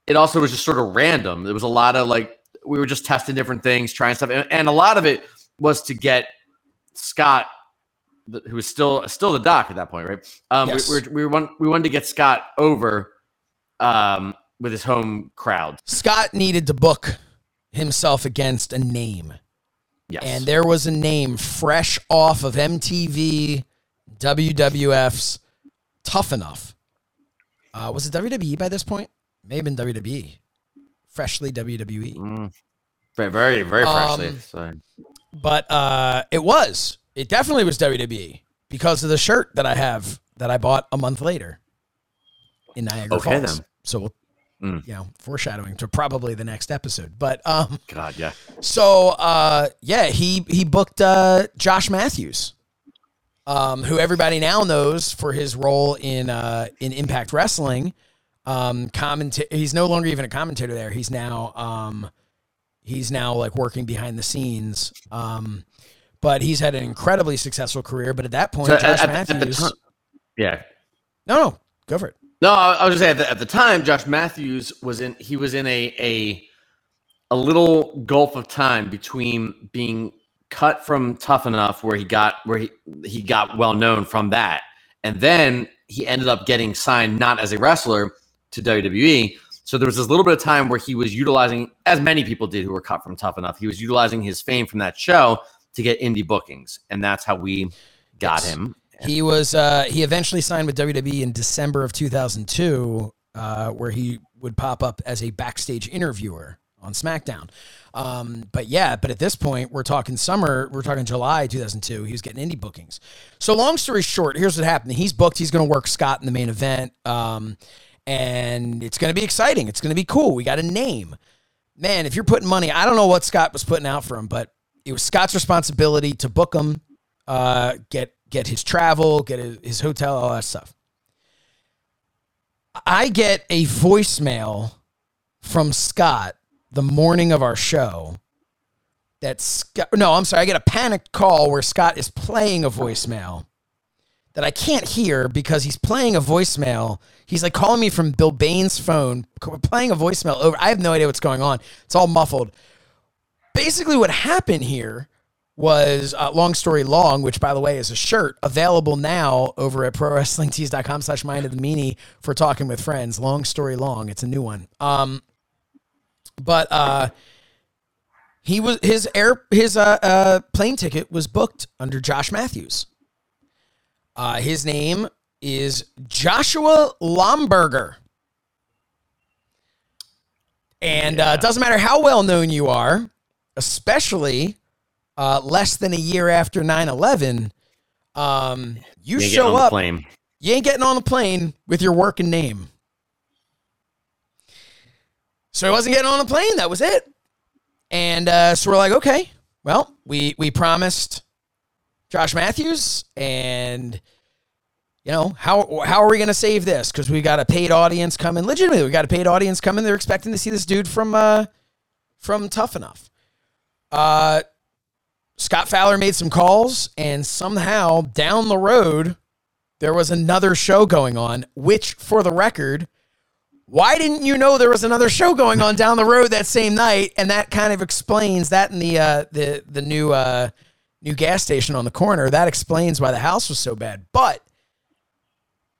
it also was just sort of random there was a lot of like we were just testing different things trying stuff and, and a lot of it was to get scott who was still still the doc at that point right um Yes. we, we, we, want, we wanted to get scott over um with his home crowd. Scott needed to book himself against a name. Yes. And there was a name fresh off of MTV, WWF's Tough Enough. Uh, was it WWE by this point? May have been WWE. Freshly WWE. Mm. very, very, very freshly. Um, so. But uh, it was. It definitely was WWE because of the shirt that I have that I bought a month later in Niagara Okay, Falls. then. So, we'll, Mm. you know, foreshadowing to probably the next episode. But um, God, yeah. so uh, yeah, he he booked uh, Josh Matthews, um, who everybody now knows for his role in uh, in Impact Wrestling. Um, commenta- he's no longer even a commentator there. He's now um, he's now like working behind the scenes. Um, but he's had an incredibly successful career. But at that point, So at- Josh at the- at the Matthews. time- Yeah. no, no, go for it. No, I, was just saying at the, at the time, Josh Matthews was in. He was in a a a little gulf of time between being cut from Tough Enough, where he got where he he got well known from that, and then he ended up getting signed not as a wrestler to WWE. So there was this little bit of time where he was utilizing, as many people did who were cut from Tough Enough, he was utilizing his fame from that show to get indie bookings, and that's how we got him. He was uh, he eventually signed with WWE in December of 2002, uh, where he would pop up as a backstage interviewer on SmackDown. Um, but yeah, but at this point, we're talking summer, we're talking July 2002. He was getting indie bookings. So long story short, here's what happened. He's booked. He's going to work Scott in the main event, um, and it's going to be exciting. It's going to be cool. We got a name, man. If you're putting money, I don't know what Scott was putting out for him, but it was Scott's responsibility to book him, uh, get get his travel, get his, hotel, all that stuff. I get a voicemail from Scott the morning of our show. That Scott, no, I'm sorry, I get a panicked call where Scott is playing a voicemail that I can't hear because he's playing a voicemail. He's like calling me from Bill Bain's phone, playing a voicemail over. I have no idea what's going on. It's all muffled. Basically, what happened here was uh, long story long, which by the way is a shirt available now over at prowrestlingtees.com slash mind of the meanie for talking with friends. Long story long, it's a new one. Um, but uh, he was his air his uh, uh plane ticket was booked under Josh Matthews. Uh, his name is Joshua Lomberger. And uh, it doesn't matter how well known you are, especially uh, less than a year after 9 11, um, you getting show up. You ain't getting on the plane with your working name. So he wasn't getting on the plane. That was it. And uh, so we're like, okay, well, we we promised Josh Matthews, and you know how how are we going to save this? Because we got a paid audience coming. Legitimately, we got a paid audience coming. They're expecting to see this dude from uh, from Tough Enough. Uh, Scott Fowler made some calls, and somehow down the road, there was another show going on. Which, for the record, why didn't you know there was another show going on down the road that same night? And that kind of explains that in the uh, the the new uh, new gas station on the corner. That explains why the house was so bad. But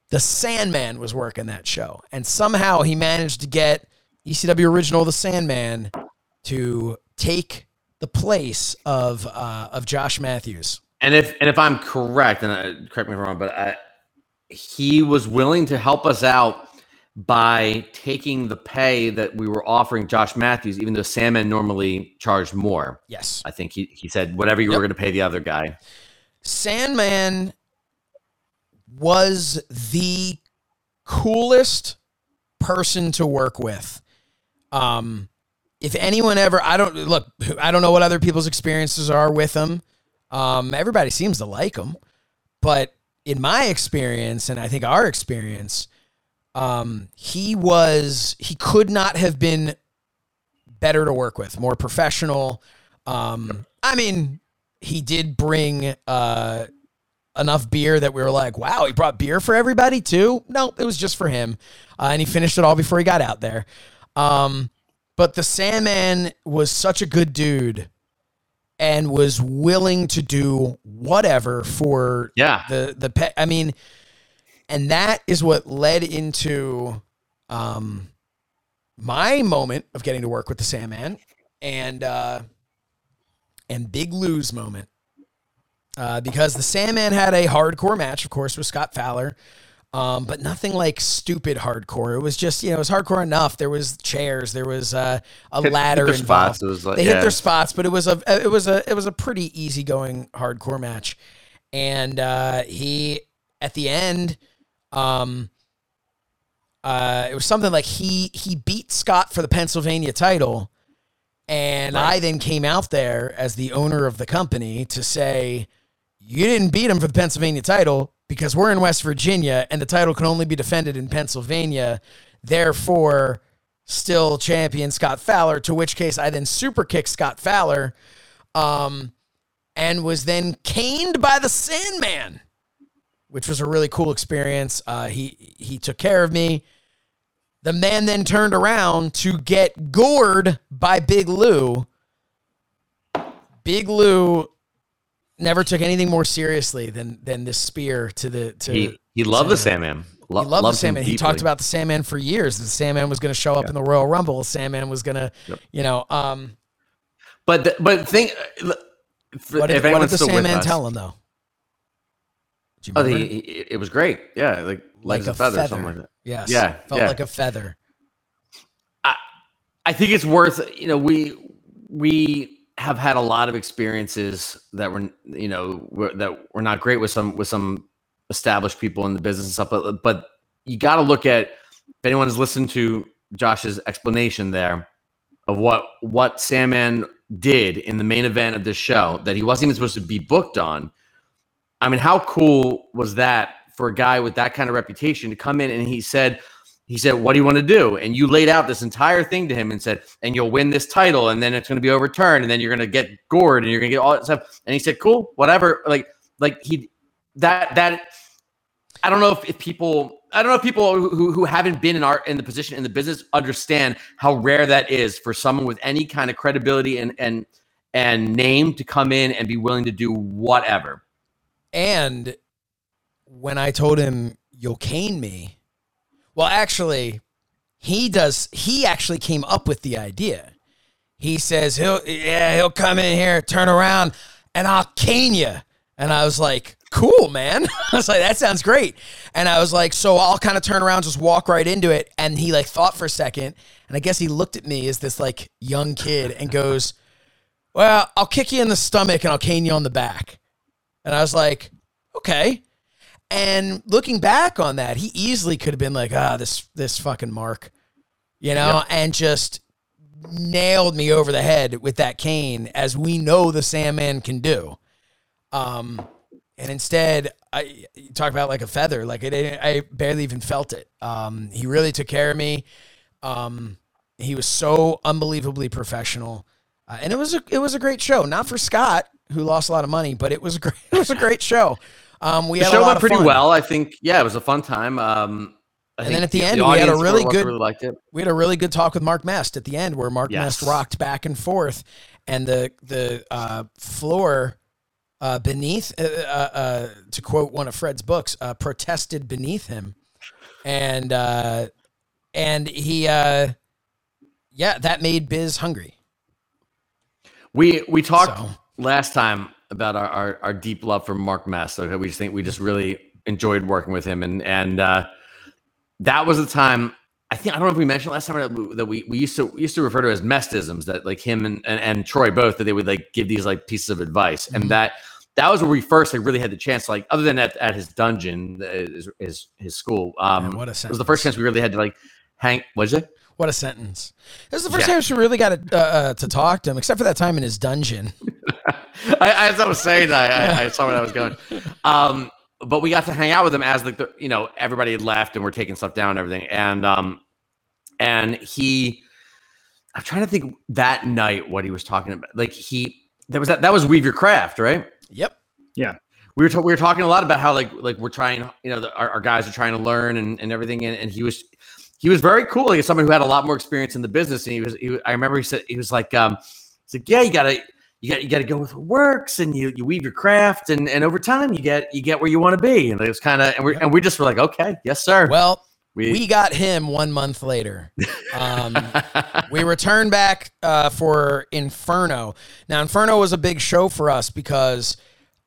the Sandman was working that show, and somehow he managed to get ECW original The Sandman to take the place of uh, of Josh Matthews. And if and if I'm correct, and uh, correct me if I'm wrong, but I, he was willing to help us out by taking the pay that we were offering Josh Matthews, even though Sandman normally charged more. Yes, I think he, he said whatever you Yep. were going to pay the other guy. Sandman was the coolest person to work with. Um, if anyone ever, I don't look, I don't know what other people's experiences are with them. Um, everybody seems to like him, but in my experience, and I think our experience, um, he was, he could not have been better to work with, more professional. Um, I mean, he did bring uh, enough beer that we were like, wow, he brought beer for everybody too. No, it was just for him, uh, and he finished it all before he got out there. Um, but the Sandman was such a good dude and was willing to do whatever for Yeah. the the pet. I mean, and that is what led into um, my moment of getting to work with the Sandman and uh, and Big Lou's moment uh, because the Sandman had a hardcore match, of course, with Scott Fowler. Um, but nothing like stupid hardcore. It was just, you know, it was hardcore enough. There was chairs, there was uh, a Hit- ladder hit involved. spots. It was like- they hit their spots, but it was a it was a it was a pretty easygoing hardcore match. And uh, he at the end, um, uh, it was something like he he beat Scott for the Pennsylvania title, and I then came out there as the owner of the company to say, you didn't beat him for the Pennsylvania title because we're in West Virginia and the title can only be defended in Pennsylvania. Therefore, still champion Scott Fowler. To which case, I then super kicked Scott Fowler, um, and was then caned by the Sandman, which was a really cool experience. Uh, he he took care of me. The man then turned around to get gored by Big Lou. Big Lou never took anything more seriously than than this spear to the to He he loved the Sandman. Lo- he loved the Sandman. He talked about the Sandman for years. The Sandman was going to show up in the Royal Rumble. The Sandman was going to, Yep. you know, um, But the, but think uh, what did, if what did the still with Sandman us, tell him though? Oh, the, he- it was great. Yeah, like like a feather, feather. something like that. Yes. Yeah, Felt yeah. like a feather. I I think it's worth you know we we have had a lot of experiences that were you know were, that were not great with some with some established people in the business and stuff but but you got to look at if anyone's listened to Josh's explanation there of what what Sandman did in the main event of this show that he wasn't even supposed to be booked on I mean how cool was that for a guy with that kind of reputation to come in and he said he said, What do you want to do? And you laid out this entire thing to him and said, And you'll win this title, and then it's going to be overturned, and then you're going to get gored, and you're going to get all that stuff. And he said, Cool, whatever. Like, like he, that, that, I don't know if, if people, I don't know if people who, who haven't been in our, in the position in the business understand how rare that is for someone with any kind of credibility and, and, and name to come in and be willing to do whatever. And when I told him you'll cane me, well, actually, he does. He actually came up with the idea. He says he'll yeah he'll come in here, turn around, and I'll cane you. And I was like, cool, man. I was like, that sounds great. And I was like, so I'll kind of turn around, just walk right into it. And he like thought for a second, and I guess he looked at me as this like young kid and goes, well, I'll kick you in the stomach and I'll cane you on the back. And I was like, okay. And looking back on that, he easily could have been like, ah, this this fucking Mark, you know, and just nailed me over the head with that cane, as we know the Sandman can do. Um, and instead, I you talk about like a feather, like it, I barely even felt it. Um, he really took care of me. Um, he was so unbelievably professional, uh, and it was a it was a great show. Not for Scott, who lost a lot of money, but it was a great it was a great show. Um, we The had show a lot went pretty fun. well. I think, yeah, it was a fun time. Um, I And then at the end, we had a really good- really we had a really good talk with Mark Mest at the end, where Mark Yes. Mest rocked back and forth, and the the uh, floor uh, beneath, uh, uh, uh, to quote one of Fred's books, uh, protested beneath him, and uh, and he, uh, yeah, that made Biz hungry. We we talked So- last time about our, our, our deep love for Mark Mest. Okay, we just think we just really enjoyed working with him, and and uh, that was the time. I think I don't know if we mentioned last time that we, that we, we used to we used to refer to as mestisms that like him and, and, and Troy both that they would like give these like pieces of advice, Mhm. and that that was where we first like really had the chance like other than at, at his dungeon uh, his his, his school um Man, what a it was the first sentence. chance we really had to like hang was it What a sentence! This is the first Yeah. time she really got to, uh, uh, to talk to him, except for that time in his dungeon. I, as I was saying, I, I, I saw where I was going. Um, but we got to hang out with him as like the, you know, everybody had left and we're taking stuff down and everything. And, um, and he, I'm trying to think that night what he was talking about. Like he, that was that, that was Weave Your Craft, right? Yep. Yeah. We were, ta- we were talking a lot about how like, like we're trying, you know, the, our, our guys are trying to learn and, and everything. And, and he was, he was very cool. he was someone who had a lot more experience in the business. And he was, he, was- I remember he said, he was like, um, he's like, yeah, you gotta, you got you got to go with what works and you you weave your craft and and over time you get you get where you want to be and it was kind of and we and we just were like okay yes sir Well, we got him one month later. Um, we returned back uh, for Inferno. Now, Inferno was a big show for us because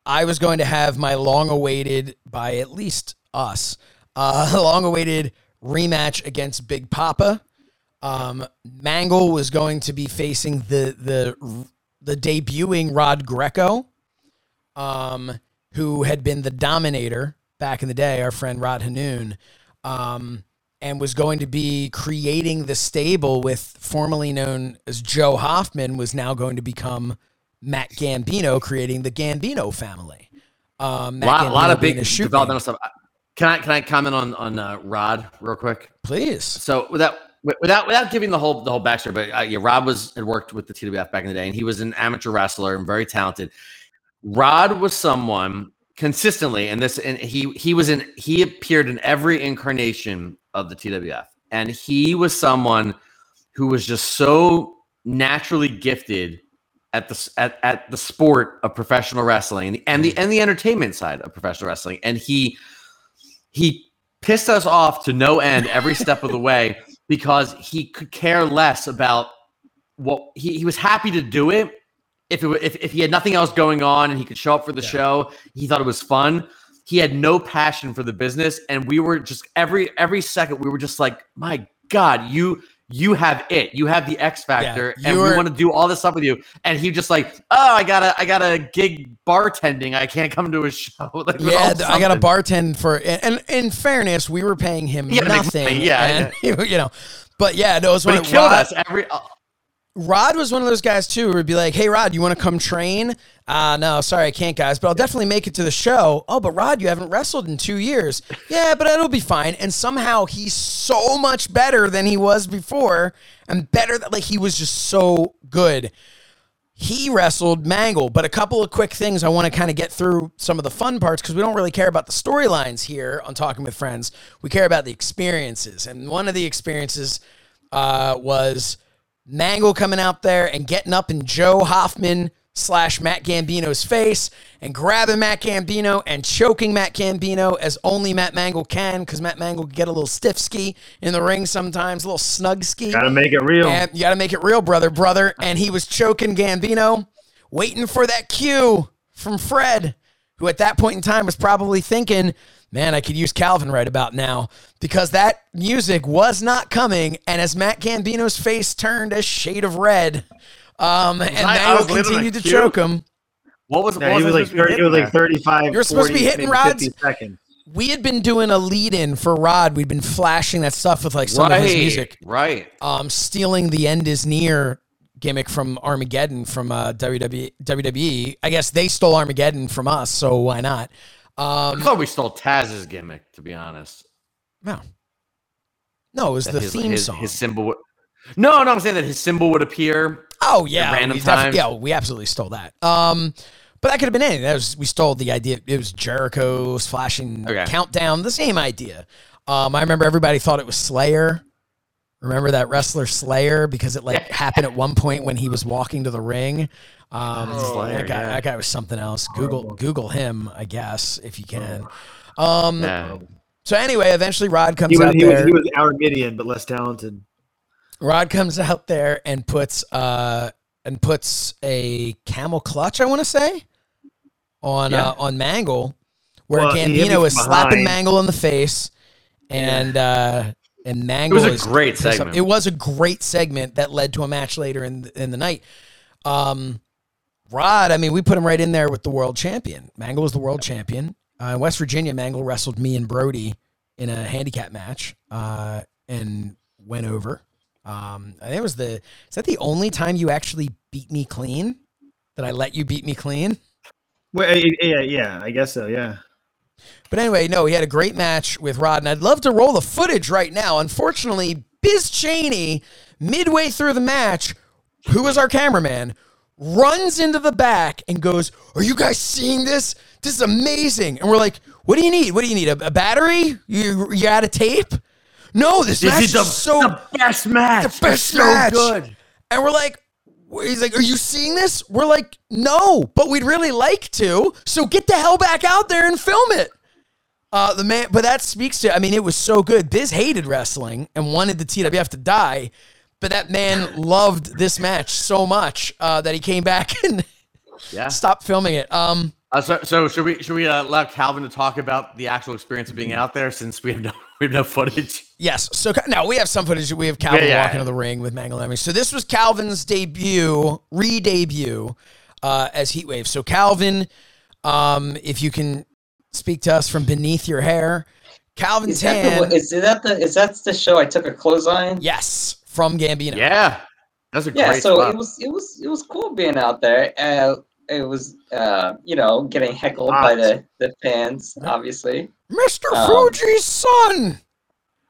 I was going to have my long awaited, by at least us, uh, long awaited rematch against Big Papa. Um, Mangol was going to be facing the the the debuting Rod Greco, um, who had been the Dominator back in the day. Our friend Rod Hanoun, um, and was going to be creating the stable with formerly known as Joe Hoffman, was now going to become Matt Gambino, creating the Gambino family. Um, a lot, lot of big developmental stuff. Can I can I comment on on uh, Rod real quick? Please. So without without without giving the whole the whole backstory, but uh, yeah, Rod was had worked with the TWF back in the day, and he was an amateur wrestler and very talented. Rod was someone consistently, and this and he he was in he appeared in every incarnation of the TWF, and he was someone who was just so naturally gifted at the at, at the sport of professional wrestling and the, and the and the entertainment side of professional wrestling, and he he pissed us off to no end every step of the way because he could care less about what he, he was happy to do it if it if, if he had nothing else going on and he could show up for the yeah. show he thought it was fun he had no passion for the business and we were just every every second we were just like my god you you have it. You have the X factor, yeah, and we want to do all this stuff with you. And he just like, oh, I got a, I got a gig bartending. I can't come to a show. like, yeah, I got a bartend for. And, in fairness, we were paying him yeah, nothing. Yeah, and, yeah, you know. But yeah, no, it was when it killed us every. Uh, Rod was one of those guys too who would be like, "Hey, Rod, you want to come train?" Uh, no, sorry, I can't, guys, but I'll definitely make it to the show. Oh, but Rod, you haven't wrestled in two years. Yeah, but it'll be fine. And somehow he's so much better than he was before, and better that like he was just so good. He wrestled Mangol, but a couple of quick things I want to kind of get through some of the fun parts because we don't really care about the storylines here on Talking with Friends. We care about the experiences, and one of the experiences uh, was Mangol coming out there and getting up in Joe Hoffman slash Matt Gambino's face and grabbing Matt Gambino and choking Matt Gambino as only Matt Mangol can because Matt Mangol can get a little stiff ski in the ring sometimes, a little snug ski. Gotta make it real. And you gotta make it real, brother, brother. And he was choking Gambino, waiting for that cue from Fred, who at that point in time was probably thinking, man, I could use Calvin right about now because that music was not coming. And as Matt Gambino's face turned a shade of red, um, and Mangol continued to choke him. What was, no, what was, he was like 30, he was like 35. You're supposed 40, to be hitting rods. Seconds. We had been doing a lead in for Rod. We'd been flashing that stuff with like some right, of his music. Right. Um, stealing the end is near gimmick from Armageddon from uh, WWE, WWE. I guess they stole Armageddon from us, so why not? Um, I thought we stole Taz's gimmick, to be honest. No. No, it was that the his, theme his, song. His symbol. Would, no, no, I'm saying that his symbol would appear. Oh yeah, random times. Yeah, we absolutely stole that. Um, but that could have been anything. That was we stole the idea. It was Jericho's flashing okay. countdown. The same idea. Um, I remember everybody thought it was Slayer. Remember that wrestler Slayer because it like happened at one point when he was walking to the ring. Um, oh, Slayer, that guy, yeah. that guy was something else. Google Google him, I guess, if you can. Um, yeah. So anyway, eventually Rod comes he was, out he there. Was, he was Arminian, but less talented. Rod comes out there and puts uh and puts a camel clutch, I want to say, on yeah. uh, on Mangol, where well, Gambino is slapping Mangol in the face, and uh, and Mangol. It was a great segment. It was a great segment that led to a match later in the, in the night. Um, Rod, I mean, we put him right in there with the world champion. Mangol was the world champion. Uh, in West Virginia, Mangol wrestled me and Brody in a handicap match uh, and went over. Um, I think it was the. Is that the only time you actually beat me clean? That I let you beat me clean? Well, yeah, yeah, I guess so. Yeah. But anyway, no, he had a great match with Rod, and I'd love to roll the footage right now. Unfortunately, Biz Cheney, midway through the match, who was our cameraman, runs into the back and goes, Are you guys seeing this? This is amazing. And we're like, What do you need? What do you need? A, a battery? You, you out of tape? No, this, this match is, the, is so the best match. The best it's match. So good. And we're like, he's like, Are you seeing this? We're like, No, but we'd really like to. So get the hell back out there and film it. Uh, the man, but that speaks to. I mean, it was so good. Biz hated wrestling and wanted the TWF to die, but that man loved this match so much uh, that he came back and Yeah. stopped filming it. Um, Uh, so, so should we should we uh, allow Calvin to talk about the actual experience of being out there since we have no we have no footage? Yes. So now we have some footage. We have Calvin Yeah, yeah, walking to the ring with Mangalemi. So this was Calvin's debut, re-debut uh, as Heatwave. So Calvin, um, if you can speak to us from beneath your hair, Calvin Is that, the, is that the is that the show I took a clothesline? yes, from Gambino. Yeah, that's a Yeah, great so spot. it was it was it was cool being out there. Uh, it was uh, you know getting heckled by the the fans, obviously. Mr. Um, Fuji's son.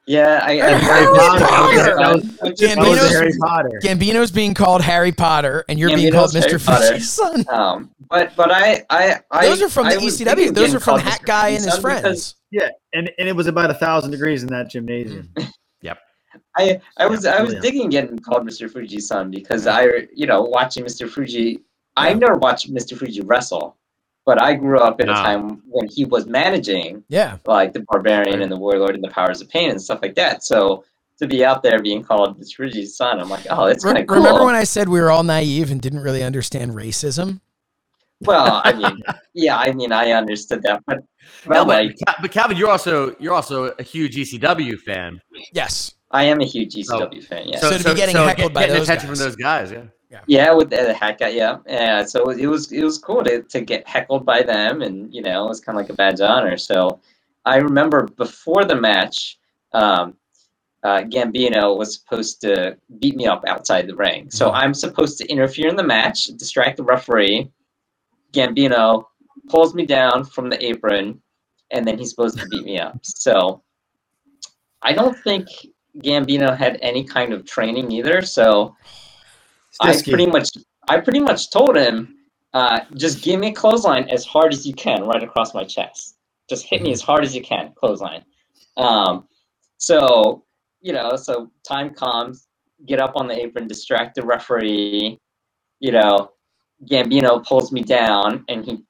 Yeah, I, I Harry Potter! I was- I was just- That was Gambino's- Harry Potter. Gambino's being called Harry Potter, and you're being called Gambino's Mr. Harry Fuji's son. Um, but but I I, I Those are from the I was ECW. Those are from called Hat Mr. Guy and his Fuji's friends. because Yeah, and, and it was about a thousand degrees in that gymnasium. Yep. I I was I was Yeah. digging getting called Mr. Fuji's son because I you know watching Mr. Fuji. I never watched Mr. Fuji wrestle, but I grew up in a No. time when he was managing Yeah. like the Barbarian and the Warlord and the Powers of Pain and stuff like that. So to be out there being called Mr. Fuji's son, I'm like, oh, it's kind of cool. Remember when I said we were all naive and didn't really understand racism? well, I mean, yeah, I mean, I understood that, but, but No, but, like, Ca- but Calvin, you're also you're also a huge ECW fan. Yes. I am a huge ECW fan. Yeah. So to be getting heckled by getting those attention guys. from those guys, yeah. Yeah, with the, the hat guy, yeah, yeah. So it was it was cool to, to get heckled by them, and you know, it was kind of like a badge of honor. So I remember before the match, um, uh, Gambino was supposed to beat me up outside the ring. So Mhm. I'm supposed to interfere in the match, distract the referee. Gambino pulls me down from the apron, and then he's supposed to beat me up. So I don't think Gambino had any kind of training either. So. I pretty much I pretty much told him, uh, just give me a clothesline as hard as you can right across my chest. Just hit me as hard as you can, clothesline. Um, so you know, so time comes, get up on the apron, distract the referee. You know, Gambino pulls me down, and he,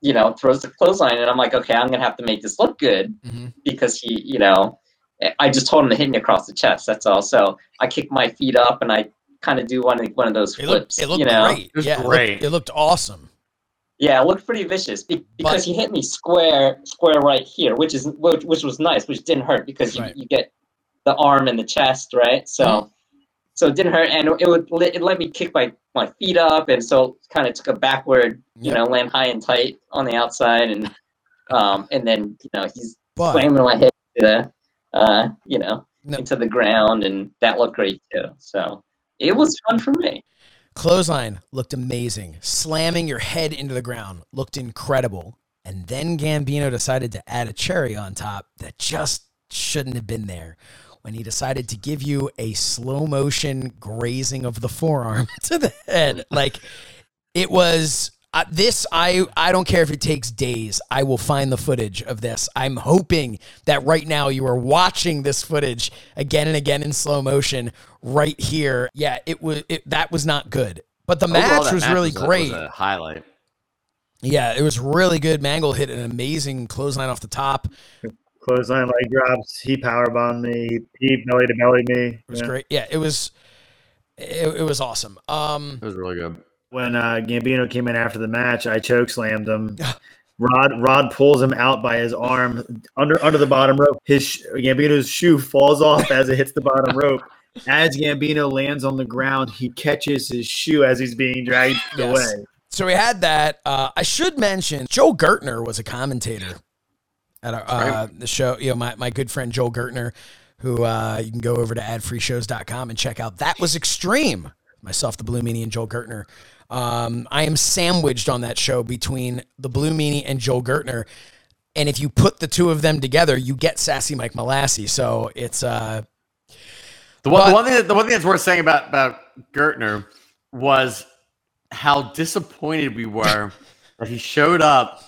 you know, throws the clothesline, and I'm like, okay, I'm gonna have to make this look good hmm because he, you know, I just told him to hit me across the chest. That's all. So I kick my feet up and I kind of do one of one of those It flips. looked, it looked you know, great. It was yeah, it great. looked, it looked awesome. yeah, it looked pretty vicious because But- he hit me square, square right here, which is which, which was nice, which didn't hurt because you, Right. you get the arm and the chest, right? So. Mhm. So it didn't hurt, and it would let- it let me kick my, my feet up, and so kind of took a backward, you know, land high and tight on the outside, and um, and then you know he's But slamming my head to the, uh, you know, No. into the ground, and that looked great too. So it was fun for me. clothesline looked amazing. Slamming your head into the ground looked incredible. And then Gambino decided to add a cherry on top that just shouldn't have been there when he decided to give you a slow motion grazing of the forearm to the head. Like it was uh, this I I don't care if it takes days. I will find the footage of this. I'm hoping that right now you are watching this footage again and again in slow motion right here. Yeah, it was it, that was not good. But the Overall, match that was really a- was great. a highlight. Yeah, it was really good. Mangol hit an amazing clothesline off the top. Clothesline leg drops. He powerbombed me. He belly to belly me. It was Yeah. great. Yeah, it was it, it was awesome. Um It was really good. When uh, Gambino came in after the match, I choke slammed him. Rod Rod pulls him out by his arm under under the bottom rope. His Gambino's shoe falls off as it hits the bottom rope. As Gambino lands on the ground, he catches his shoe as he's being dragged Yes. away. So we had that. Uh, I should mention Joel Gertner was a commentator at our, uh, the show. You know, my, my good friend Joel Gertner, who uh, you can go over to adfreeshows.com and check out. That was extreme. Myself, the Blue Meanie, and Joel Gertner. Um, I am sandwiched on that show between the Blue Meanie and Joel Gertner. And if you put the two of them together, you get Sassy Mike Malassi. So it's uh, The one, But- the one thing, that, the one thing that's worth saying about about Gertner was how disappointed we were that he showed up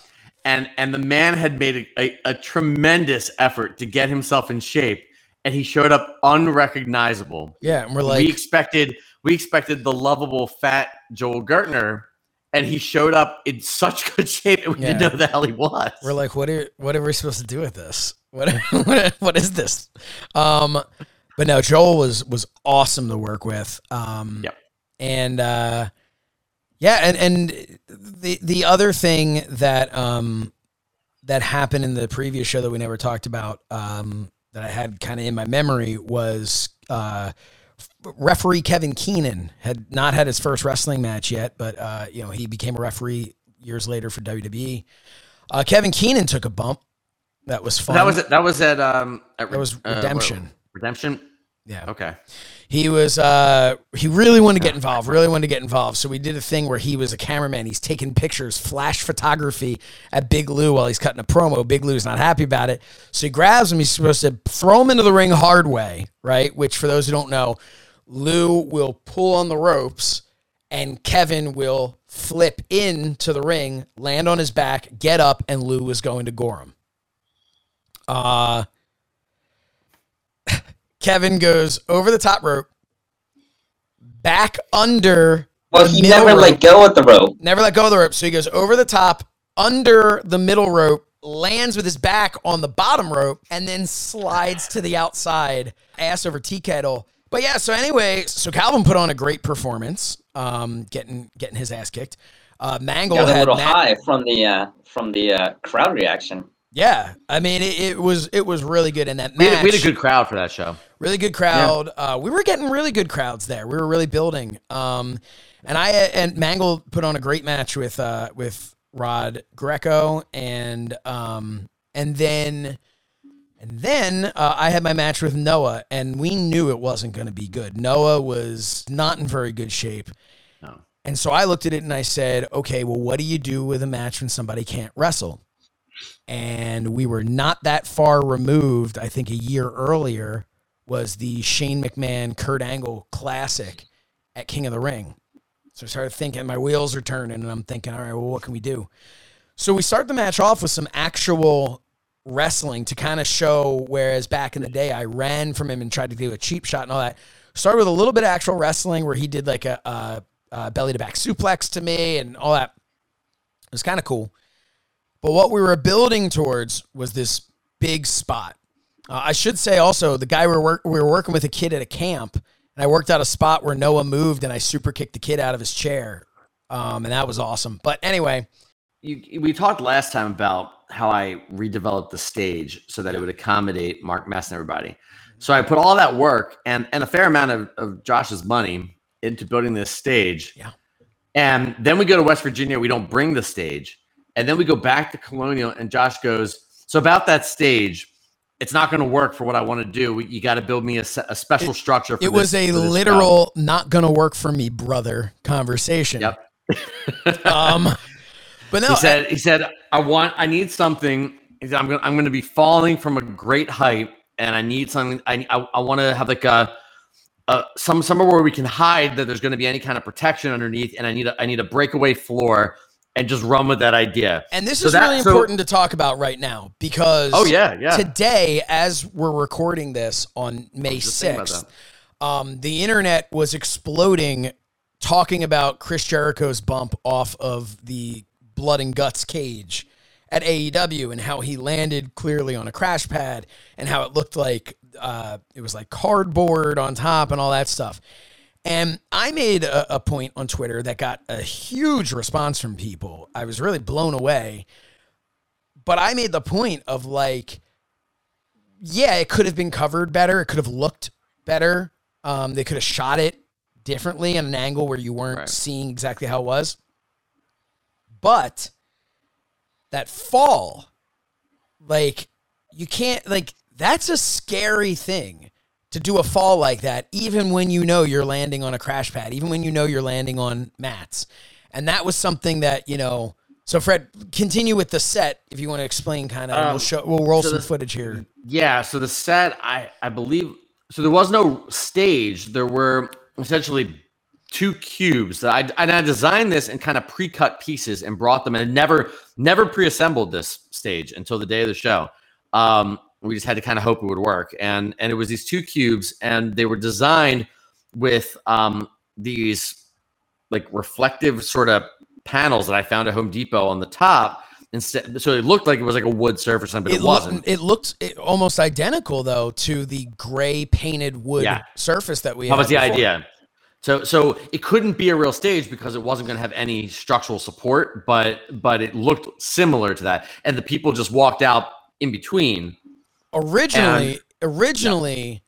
and and the man had made a, a, a tremendous effort to get himself in shape, and he showed up unrecognizable. yeah, and we're like we expected we expected the lovable fat Joel Gertner, and he showed up in such good shape, and we didn't know who the hell he was. We're like, what are what are we supposed to do with this? What what, what is this? Um, but no, Joel was was awesome to work with. Um, Yep. and uh, yeah, and and the the other thing that um that happened in the previous show that we never talked about um that I had kind of in my memory was uh referee Kevin Keenan had not had his first wrestling match yet, but uh, you know he became a referee years later for WWE. Uh, Kevin Keenan took a bump. That was fun. that was. That was at um. At, That was uh, Redemption. redemption. yeah. Okay. He was uh he really wanted to get involved, really wanted to get involved. So we did a thing where he was a cameraman. He's taking pictures, flash photography at Big Lou while he's cutting a promo. Big Lou's not happy about it. So he grabs him. He's supposed to throw him into the ring hard way, right? Which for those who don't know, Lou will pull on the ropes and Kevin will flip into the ring, land on his back, get up, and Lou is going to gore him. Uh Kevin goes over the top rope, back under. Well, the he never rope. let go of the rope. Never let go of the rope. So he goes over the top, under the middle rope, lands with his back on the bottom rope, and then slides to the outside, ass over tea kettle. But yeah, so anyway, so Calvin put on a great performance, um, getting getting his ass kicked. Uh, Mangol Got a had little Matt- high from the uh, from the uh, crowd reaction. Yeah, I mean it, it was it was really good in that We match. had, we had a good crowd for that show. really good crowd. Uh, we were getting really good crowds there. We were really building. Um, and I and Mangol put on a great match with uh, with Rod Greco and um, and then and then uh, I had my match with Noah, and we knew it wasn't going to be good. Noah was not in very good shape. No. And so I looked at it and I said, okay, well, what do you do with a match when somebody can't wrestle? And we were not that far removed. I think a year earlier was the Shane McMahon Kurt Angle Classic at King of the Ring. So I started thinking, my wheels are turning, and I'm thinking, all right, well, what can we do? So we start the match off with some actual wrestling to kind of show. Whereas back in the day, I ran from him and tried to do a cheap shot and all that. Started with a little bit of actual wrestling where he did like a, a, a belly to back suplex to me and all that. It was kind of cool. But what we were building towards was this big spot. Uh, I should say also the guy we were, work- we were working with a kid at a camp, and I worked out a spot where Noah moved, and I super kicked the kid out of his chair, um, and that was awesome. But anyway, You, we talked last time about how I redeveloped the stage so that it would accommodate Mark Mest and everybody. So I put all that work and, and a fair amount of, of Josh's money into building this stage. Yeah. And then we go to West Virginia. We don't bring the stage. And then we go back to Colonial, and Josh goes, So about that stage, it's not going to work for what I want to do. You got to build me a, a special structure. For it was this- a literal not gonna work for me, brother conversation. Yep. Um, but no, he said he said i want i need something i'm gonna i'm gonna be falling from a great height and i need something i i, I want to have like a uh, some somewhere where we can hide that there's going to be any kind of protection underneath, and I need a I need a breakaway floor, and just run with that idea. And this So is that- really so- important to talk about right now because Oh yeah, yeah. today, as we're recording this on May just thinking about 6th, um, the internet was exploding talking about Chris Jericho's bump off of the blood and guts cage at AEW and how he landed clearly on a crash pad and how it looked like uh, it was like cardboard on top and all that stuff. And I made a, a point on Twitter that got a huge response from people. I was really blown away. But I made the point of like, yeah, it could have been covered better. It could have looked better. Um, they could have shot it differently at an angle where you weren't Right. seeing exactly how it was. But that fall, like, you can't, like, that's a scary thing to do a fall like that, even when you know you're landing on a crash pad, even when you know you're landing on mats. And that was something that, you know, so Fred, continue with the set if you want to explain kind of, we'll Um, show, we'll roll so some the- footage here. Yeah, so the set, I I believe, so there was no stage. There were essentially two cubes that I and I designed this in kind of pre-cut pieces and brought them and never never pre-assembled this stage until the day of the show. Um, we just had to kind of hope it would work, and and it was these two cubes, and they were designed with um, these like reflective sort of panels that I found at Home Depot on the top. Instead, so it looked like it was like a wood surface, but it, it wasn't. Looked, it looked it, almost identical though to the gray painted wood Yeah. surface that we. That was the before. idea. So so it couldn't be a real stage because it wasn't going to have any structural support, but but it looked similar to that, and the people just walked out in between. Originally, originally,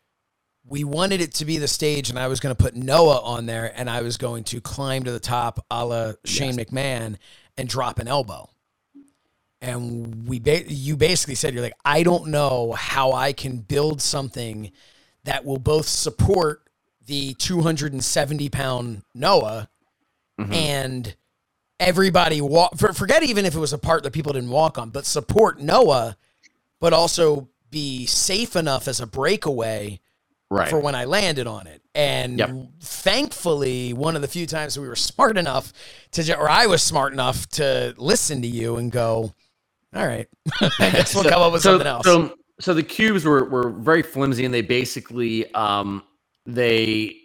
we wanted it to be the stage, and I was going to put Noah on there, and I was going to climb to the top, a la Shane McMahon, and drop an elbow. And we, ba- you basically said, "You're like, I don't know how I can build something that will both support the 270 pound Noah and everybody walk. For, forget even if it was a part that people didn't walk on, but support Noah, but also be safe enough as a breakaway Right. for when I landed on it. And Yep. thankfully, one of the few times we were smart enough to, or I was smart enough to listen to you and go, all right, I guess we'll come up with so, something else. So, so the cubes were, were very flimsy, and they basically um, they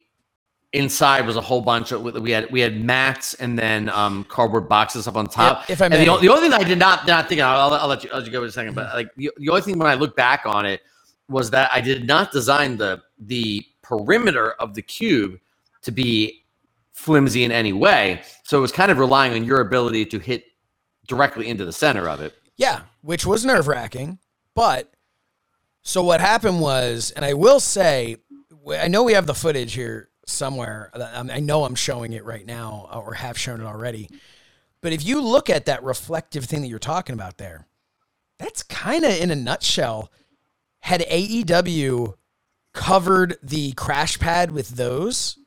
inside was a whole bunch of we had we had mats and then um, cardboard boxes up on top. if I and the, the only thing I did not not think I'll, I'll let you I'll let you go in a second, but like the, the only thing when I look back on it was that I did not design the the perimeter of the cube to be flimsy in any way. So it was kind of relying on your ability to hit directly into the center of it. Yeah, which was nerve wracking. But so what happened was, and I will say, I know we have the footage here somewhere. I know I'm showing it right now uh, or have shown it already. But if you look at that reflective thing that you're talking about there, that's kind of in a nutshell. Had AEW covered the crash pad with those,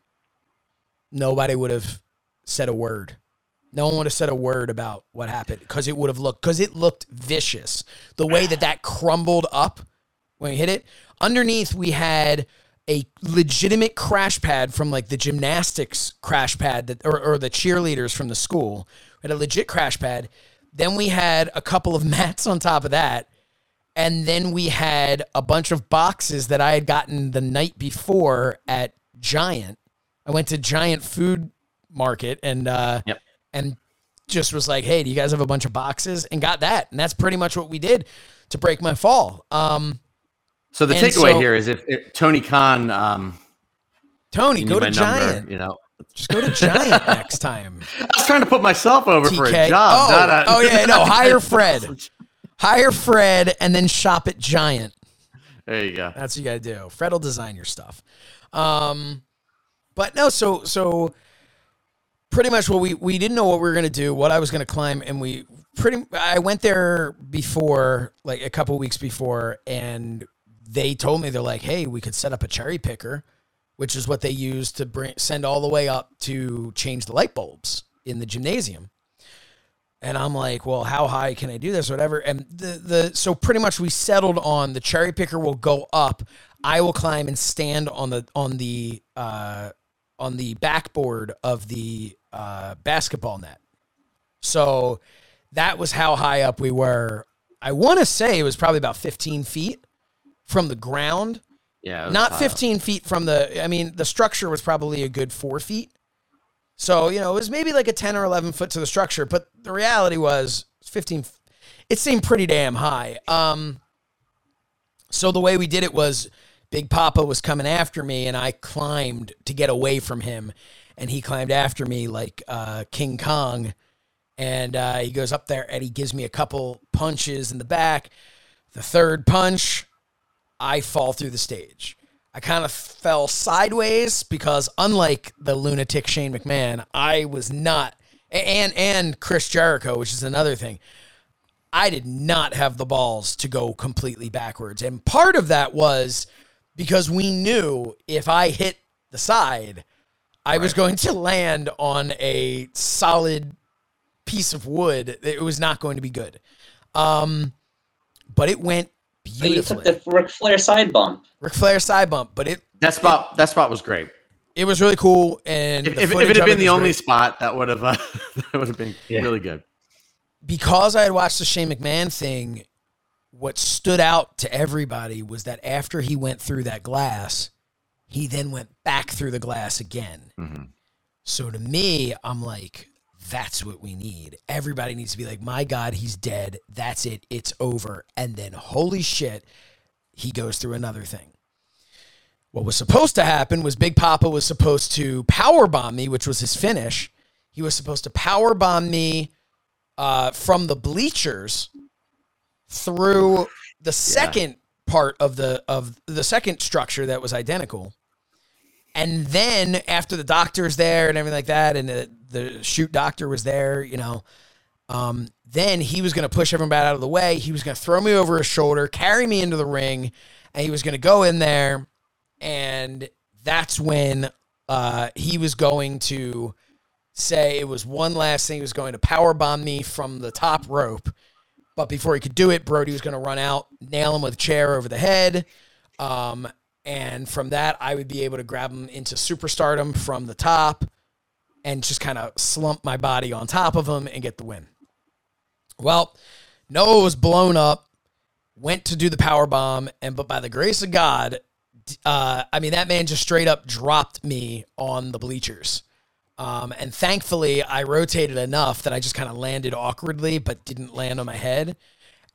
nobody would have said a word. No one would have said a word about what happened because it would have looked because it looked vicious. The way that that crumbled up when we hit it. Underneath, we had a legitimate crash pad from like the gymnastics crash pad that or, or the cheerleaders from the school. We had a legit crash pad. Then we had a couple of mats on top of that. And then we had a bunch of boxes that I had gotten the night before at Giant. I went to Giant Food Market and uh Yep. and just was like, "Hey, do you guys have a bunch of boxes?" and got that. And that's pretty much what we did to break my fall. Um So the And takeaway so- here is if, if Tony Khan, um, Tony, go to my number, Giant. you know, Just go to Giant next time. I was trying to put myself over for a job. Oh, not a- oh, yeah, no, hire Fred. Hire Fred and then shop at Giant. There you go. That's what you got to do. Fred will design your stuff. Um, but no, so so pretty much what we we didn't know what we were gonna do, what I was gonna climb, and we pretty. I went there before, like a couple weeks before, and they told me they're like, "Hey, we could set up a cherry picker," which is what they use to bring send all the way up to change the light bulbs in the gymnasium. And I'm like, well, how high can I do this, whatever? And the the so pretty much we settled on the cherry picker will go up. I will climb and stand on the on the uh, on the backboard of the uh, basketball net. So that was how high up we were. I want to say it was probably about 15 feet from the ground Yeah. not 15 feet from the i mean the structure was probably a good four feet. So you know it was maybe like a 10 or 11 foot to the structure but the reality was 15 it seemed pretty damn high. Um so the way we did it was big papa was coming after me and i climbed to get away from him. And he climbed after me like uh, king kong. And uh, he goes up there and he gives me a couple punches in the back. The third punch I fall through the stage. I kind of fell sideways because unlike the lunatic Shane McMahon, I was not and and Chris Jericho, which is another thing. I did not have the balls to go completely backwards. And part of that was because we knew if I hit the side, I was going to land on a solid piece of wood. It was not going to be good. Um, but it went But you took the Ric Flair side bump. Ric Flair side bump, but it That spot. That spot was great. it was really cool. And If, if, if it had been the only great. spot, that would have uh, that would have been Yeah. really good. because I had watched the Shane McMahon thing, what stood out to everybody was that after he went through that glass, he then went back through the glass again. Mm-hmm. So to me, I'm like, That's what we need. Everybody needs to be like, my God, he's dead. That's it. It's over. And then, holy shit, he goes through another thing. What was supposed to happen was Big Papa was supposed to power bomb me, which was his finish. He was supposed to power bomb me uh, from the bleachers through the second part of the of the second structure that was identical. And then after the doctor's there and everything like that, and the, the shoot doctor was there, you know, um, then he was going to push everyone out of the way. He was going to throw me over his shoulder, carry me into the ring, and he was going to go in there. And that's when uh, he was going to say it was one last thing. He was going to power bomb me from the top rope. But before he could do it, Brody was going to run out, nail him with a chair over the head. Um, and from that, I would be able to grab him into superstardom from the top and just kind of slump my body on top of him and get the win. Well, Noah was blown up, went to do the power bomb, and but by the grace of God, uh, I mean that man just straight up dropped me on the bleachers. Um, and thankfully, I rotated enough that I just kind of landed awkwardly, but didn't land on my head.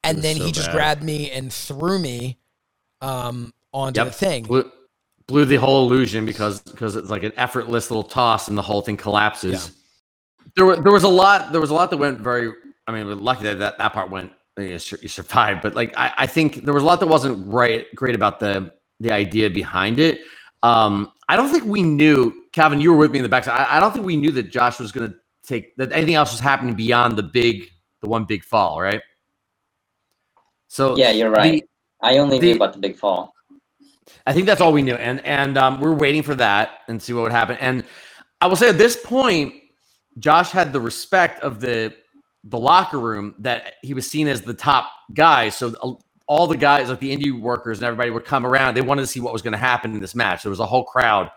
And then so he just bad. grabbed me and threw me um, onto Yep. the thing. Blew the whole illusion because because it's like an effortless little toss and the whole thing collapses. There were there was a lot there was a lot that went very. I mean, we're lucky that that, that part went you, survived, but like I, I think there was a lot that wasn't right great about the the idea behind it. Um, I don't think we knew, Calvin. You were with me in the backside. I, I don't think we knew that Josh was going to take that anything else was happening beyond the big the one big fall, right? So Yeah, you're right. I only the- knew about the big fall. I think that's all we knew, and and um, we're waiting for that and see what would happen. And I will say at this point, Josh had the respect of the the locker room that he was seen as the top guy. So uh, all the guys, like the indie workers and everybody, would come around. They wanted to see what was going to happen in this match. There was a whole crowd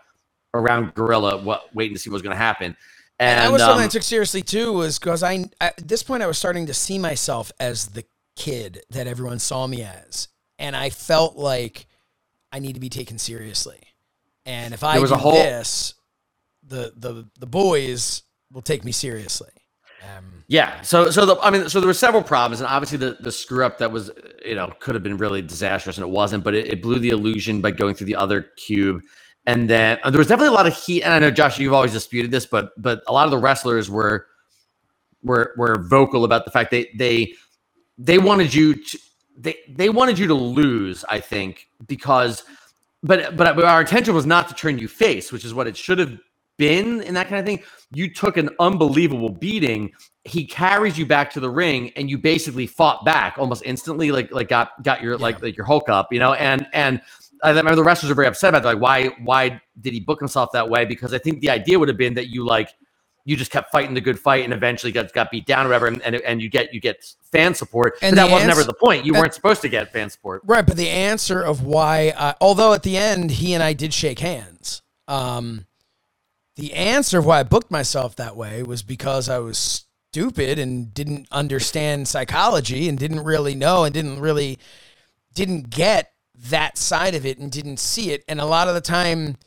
around Gorilla, what waiting to see what was going to happen. And, And that was something um, I took seriously too, was because I at this point I was starting to see myself as the kid that everyone saw me as, and I felt like I need to be taken seriously. And if I was do a whole- this, the the the boys will take me seriously. Um, Yeah. So, so the, I mean, so there were several problems, and obviously the the screw up that was, you know, could have been really disastrous, and it wasn't. But it, it blew the illusion by going through the other cube, and then uh, there was definitely a lot of heat. And I know Josh, you've always disputed this, but but a lot of the wrestlers were were were vocal about the fact they they they wanted you to they they wanted you to lose. I think because, but but our intention was not to turn you face, which is what it should have been in that kind of thing. You took an unbelievable beating. He carries you back to the ring, and you basically fought back almost instantly. Like like got got your like like your Hulk up, you know. And and I remember the wrestlers are very upset about that. Like why why did he book himself that way? Because I think the idea would have been that you like you just kept fighting the good fight and eventually got got beat down or whatever, and and, and you get you get fan support. And that was never the point. You and- weren't supposed to get fan support. right, but the answer of why, I, although at the end he and I did shake hands, um, the answer of why I booked myself that way was because I was stupid and didn't understand psychology and didn't really know and didn't really didn't get that side of it and didn't see it. And a lot of the time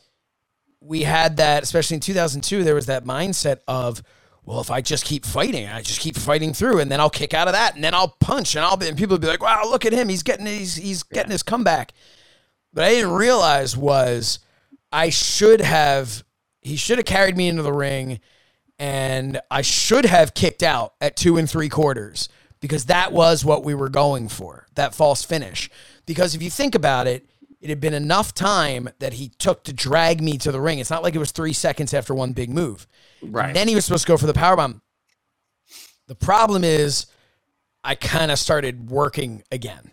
we had that, especially in 2002, there was that mindset of, well, if I just keep fighting, I just keep fighting through, and then I'll kick out of that, and then I'll punch, and I'll be, and people would be like, "Wow, look at him! He's getting he's he's getting his comeback." But I didn't realize was I should have he should have carried me into the ring, and I should have kicked out at two and three quarters because that was what we were going for that false finish. Because if you think about it, it had been enough time that he took to drag me to the ring. It's not like it was three seconds after one big move. Right. Then he was supposed to go for the powerbomb. The problem is, I kind of started working again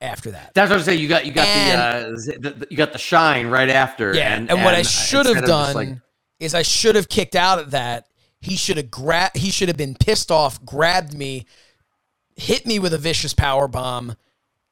after that. That's what I'm saying. You got you got And- the, uh, the, you got the shine right after. Yeah, and, and, what I should have instead of just, done like- is I should have kicked out at that. He should have grabbed. He should have been pissed off, grabbed me, hit me with a vicious power bomb,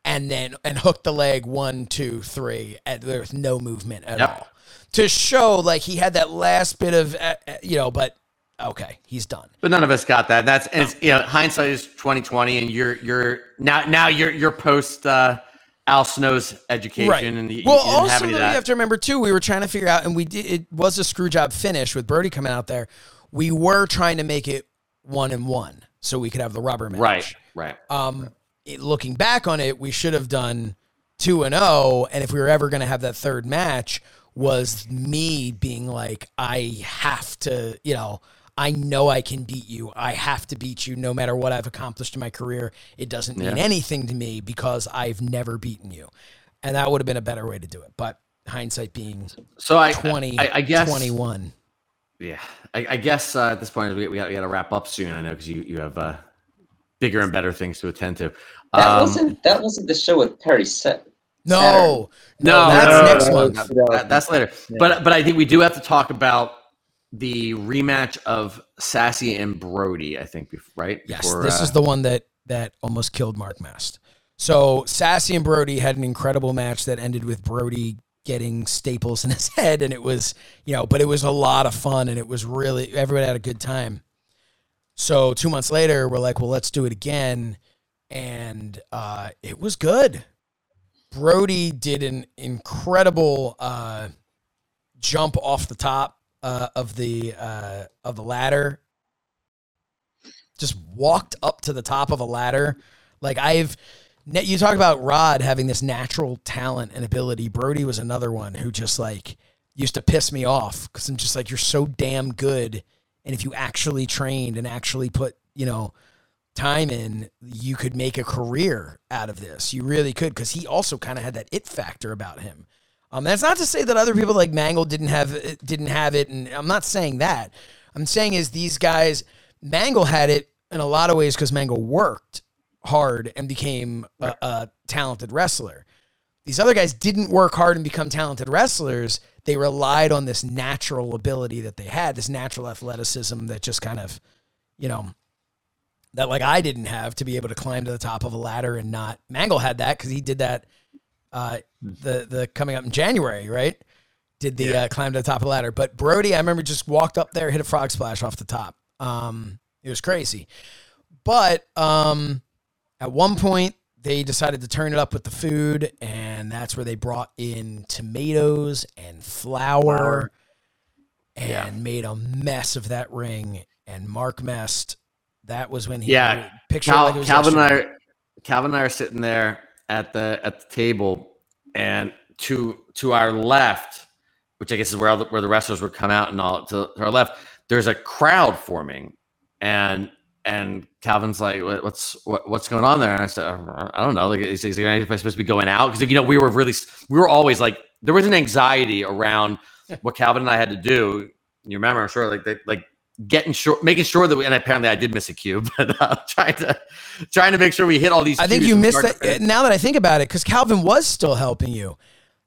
and then and hook the leg one, two, three. And there was no movement at Yep. all to show like he had that last bit of uh, uh, you know. But okay, he's done. But none of us got that. That's and it's, you know hindsight is twenty twenty, and you're you're now now you're you're post uh, Al Snow's education, and you, well, you have also any you have to remember too. We were trying to figure out, and we did. It was a screw job finish with Brody coming out there. We were trying to make it one and one, so we could have the rubber match. Right, right. Um, it, looking back on it, we should have done two and zero, and if we were ever going to have that third match, was me being like, I have to, you know. I know I can beat you. I have to beat you no matter what I've accomplished in my career. It doesn't mean Yeah. anything to me because I've never beaten you. And that would have been a better way to do it. But hindsight being So I, 20, I, I guess 21. Yeah, I, I guess uh, at this point we, we got, we got to wrap up soon. I know because you, you have uh, bigger and better things to attend to. That Um, wasn't that wasn't the show with Perry Set. No, No, that's no, next no, month. no. that- that's later. But but I think we do have to talk about the rematch of Sassy and Brody. I think bef- right. Yes, Before, this uh, is the one that that almost killed Mark Mest. So Sassy and Brody had an incredible match that ended with Brody getting staples in his head, and it was you know, but it was a lot of fun, and it was really everybody had a good time. So two months later, we're like, well, let's do it again, and uh, it was good. Brody did an incredible uh, jump off the top uh, of the uh, of the ladder just walked up to the top of a ladder. Like I've, you talk about Rod having this natural talent and ability. Brody was another one who just like used to piss me off because I'm just like, you're so damn good. And if you actually trained and actually put, you know, time in, you could make a career out of this. You really could because he also kind of had that it factor about him. Um, that's not to say that other people like Mangol didn't have didn't have it, and I'm not saying that. I'm saying is these guys, Mangol had it in a lot of ways because Mangol worked hard and became a, a talented wrestler. These other guys didn't work hard and become talented wrestlers. They relied on this natural ability that they had, this natural athleticism that just kind of, you know, that like I didn't have to be able to climb to the top of a ladder and not. Mangol had that because he did that. Uh, the the coming up in January, right? Did the uh, climb to the top of the ladder, but Brody, I remember just walked up there, hit a frog splash off the top. Um, it was crazy, but um, at one point they decided to turn it up with the food, and that's where they brought in tomatoes and flour, and Yeah. made a mess of that ring. And Mark Mest. That was when he Yeah, picture Cal, like it was Calvin and I, are, Calvin and I are sitting there at the at the table, and to to our left, which I guess is where all the, where the wrestlers would come out and all to, to our left, there's a crowd forming, and and Calvin's like, "What's what, what's going on there?" And I said, "I don't know. Like, is, is there anything supposed to be going out?" Because you know, we were really we were always like there was an anxiety around what Calvin and I had to do. You remember, I'm sure, like they, like getting sure, making sure that we, and apparently I did miss a cue, but uh, trying to trying to make sure we hit all these. I think you missed that. finish. Now that I think about it, because Calvin was still helping you,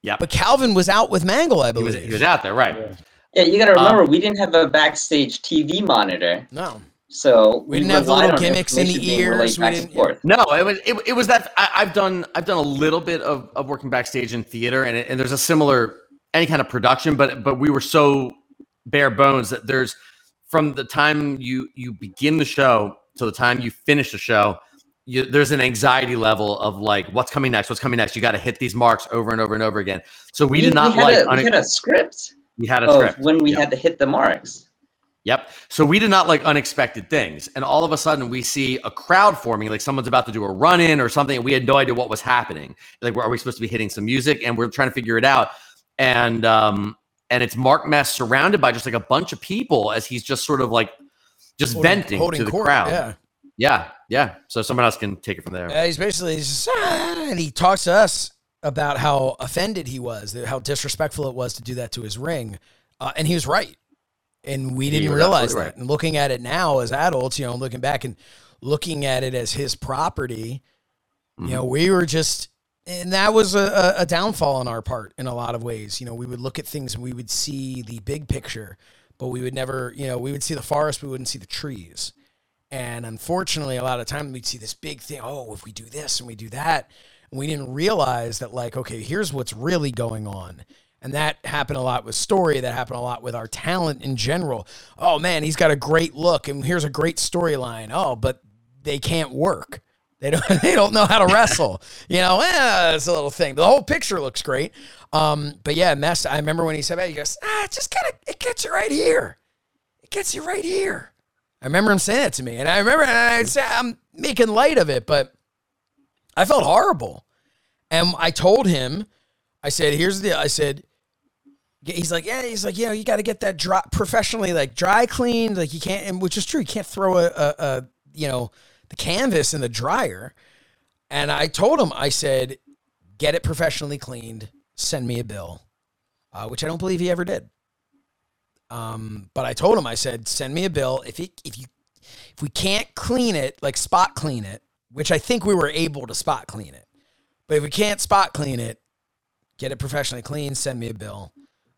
Yeah, but Calvin was out with Mangol, I he was believe. he was out there, right? Yeah, you got to Um, remember we didn't have a backstage TV monitor, no, so We didn't have little gimmicks in the information being ears, we back didn't- forth. No, it was it, it was that I, I've done I've done a little bit of, of working backstage in theater, and it, and there's a similar any kind of production, but but we were so bare bones that there's from the time you you begin the show to the time you finish the show. You, there's an anxiety level of like what's coming next, what's coming next. You got to hit these marks over and over and over again. So we, did not had like a, we had a script we had a of script when we Yep. had to hit the marks. Yep. So we did not like unexpected things. And all of a sudden we see a crowd forming, like someone's about to do a run in or something. And we had no idea what was happening. Like, are we supposed to be hitting some music? And we're trying to figure it out. And, um, and it's Mark Mest surrounded by just like a bunch of people as he's just sort of like just venting to the court, crowd. Yeah. Yeah. Yeah. So someone else can take it from there. He's basically he's just, "Ah," and he talks to us about how offended he was, how disrespectful it was to do that to his ring, uh, and he was right, and we didn't realize that. right. And looking at it now as adults, you know, looking back and looking at it as his property, Mhm. you know, we were just. And that was a, a- downfall on our part in a lot of ways. You know, we would look at things and we would see the big picture, but we would never, you know, we would see the forest, we wouldn't see the trees. And unfortunately, a lot of times we'd see this big thing. Oh, if we do this and we do that, and we didn't realize that, like, okay, here's what's really going on. And that happened a lot with story. That happened a lot with our talent in general. Oh man, he's got a great look, and here's a great storyline. Oh, but they can't work. They don't. They don't know how to wrestle. You know, eh, it's a little thing. The whole picture looks great. Um, but yeah, Mest. I remember when he said that. He goes, ah, just kind of it gets you right here. It gets you right here. I remember him saying that to me, and I remember and I say I'm making light of it, but I felt horrible. And I told him, I said, "Here's the," I said, he's like, yeah, he's like, you know, you got to get that dry professionally, like dry cleaned, like you can't, and which is true, you can't throw a, a, a you know, the canvas in the dryer. And I told him, I said, get it professionally cleaned, send me a bill, uh, which I don't believe he ever did. Um, but I told him, I said, send me a bill. If he, if you, if we can't clean it, like spot clean it, which I think we were able to spot clean it, but if we can't spot clean it, get it professionally cleaned, send me a bill.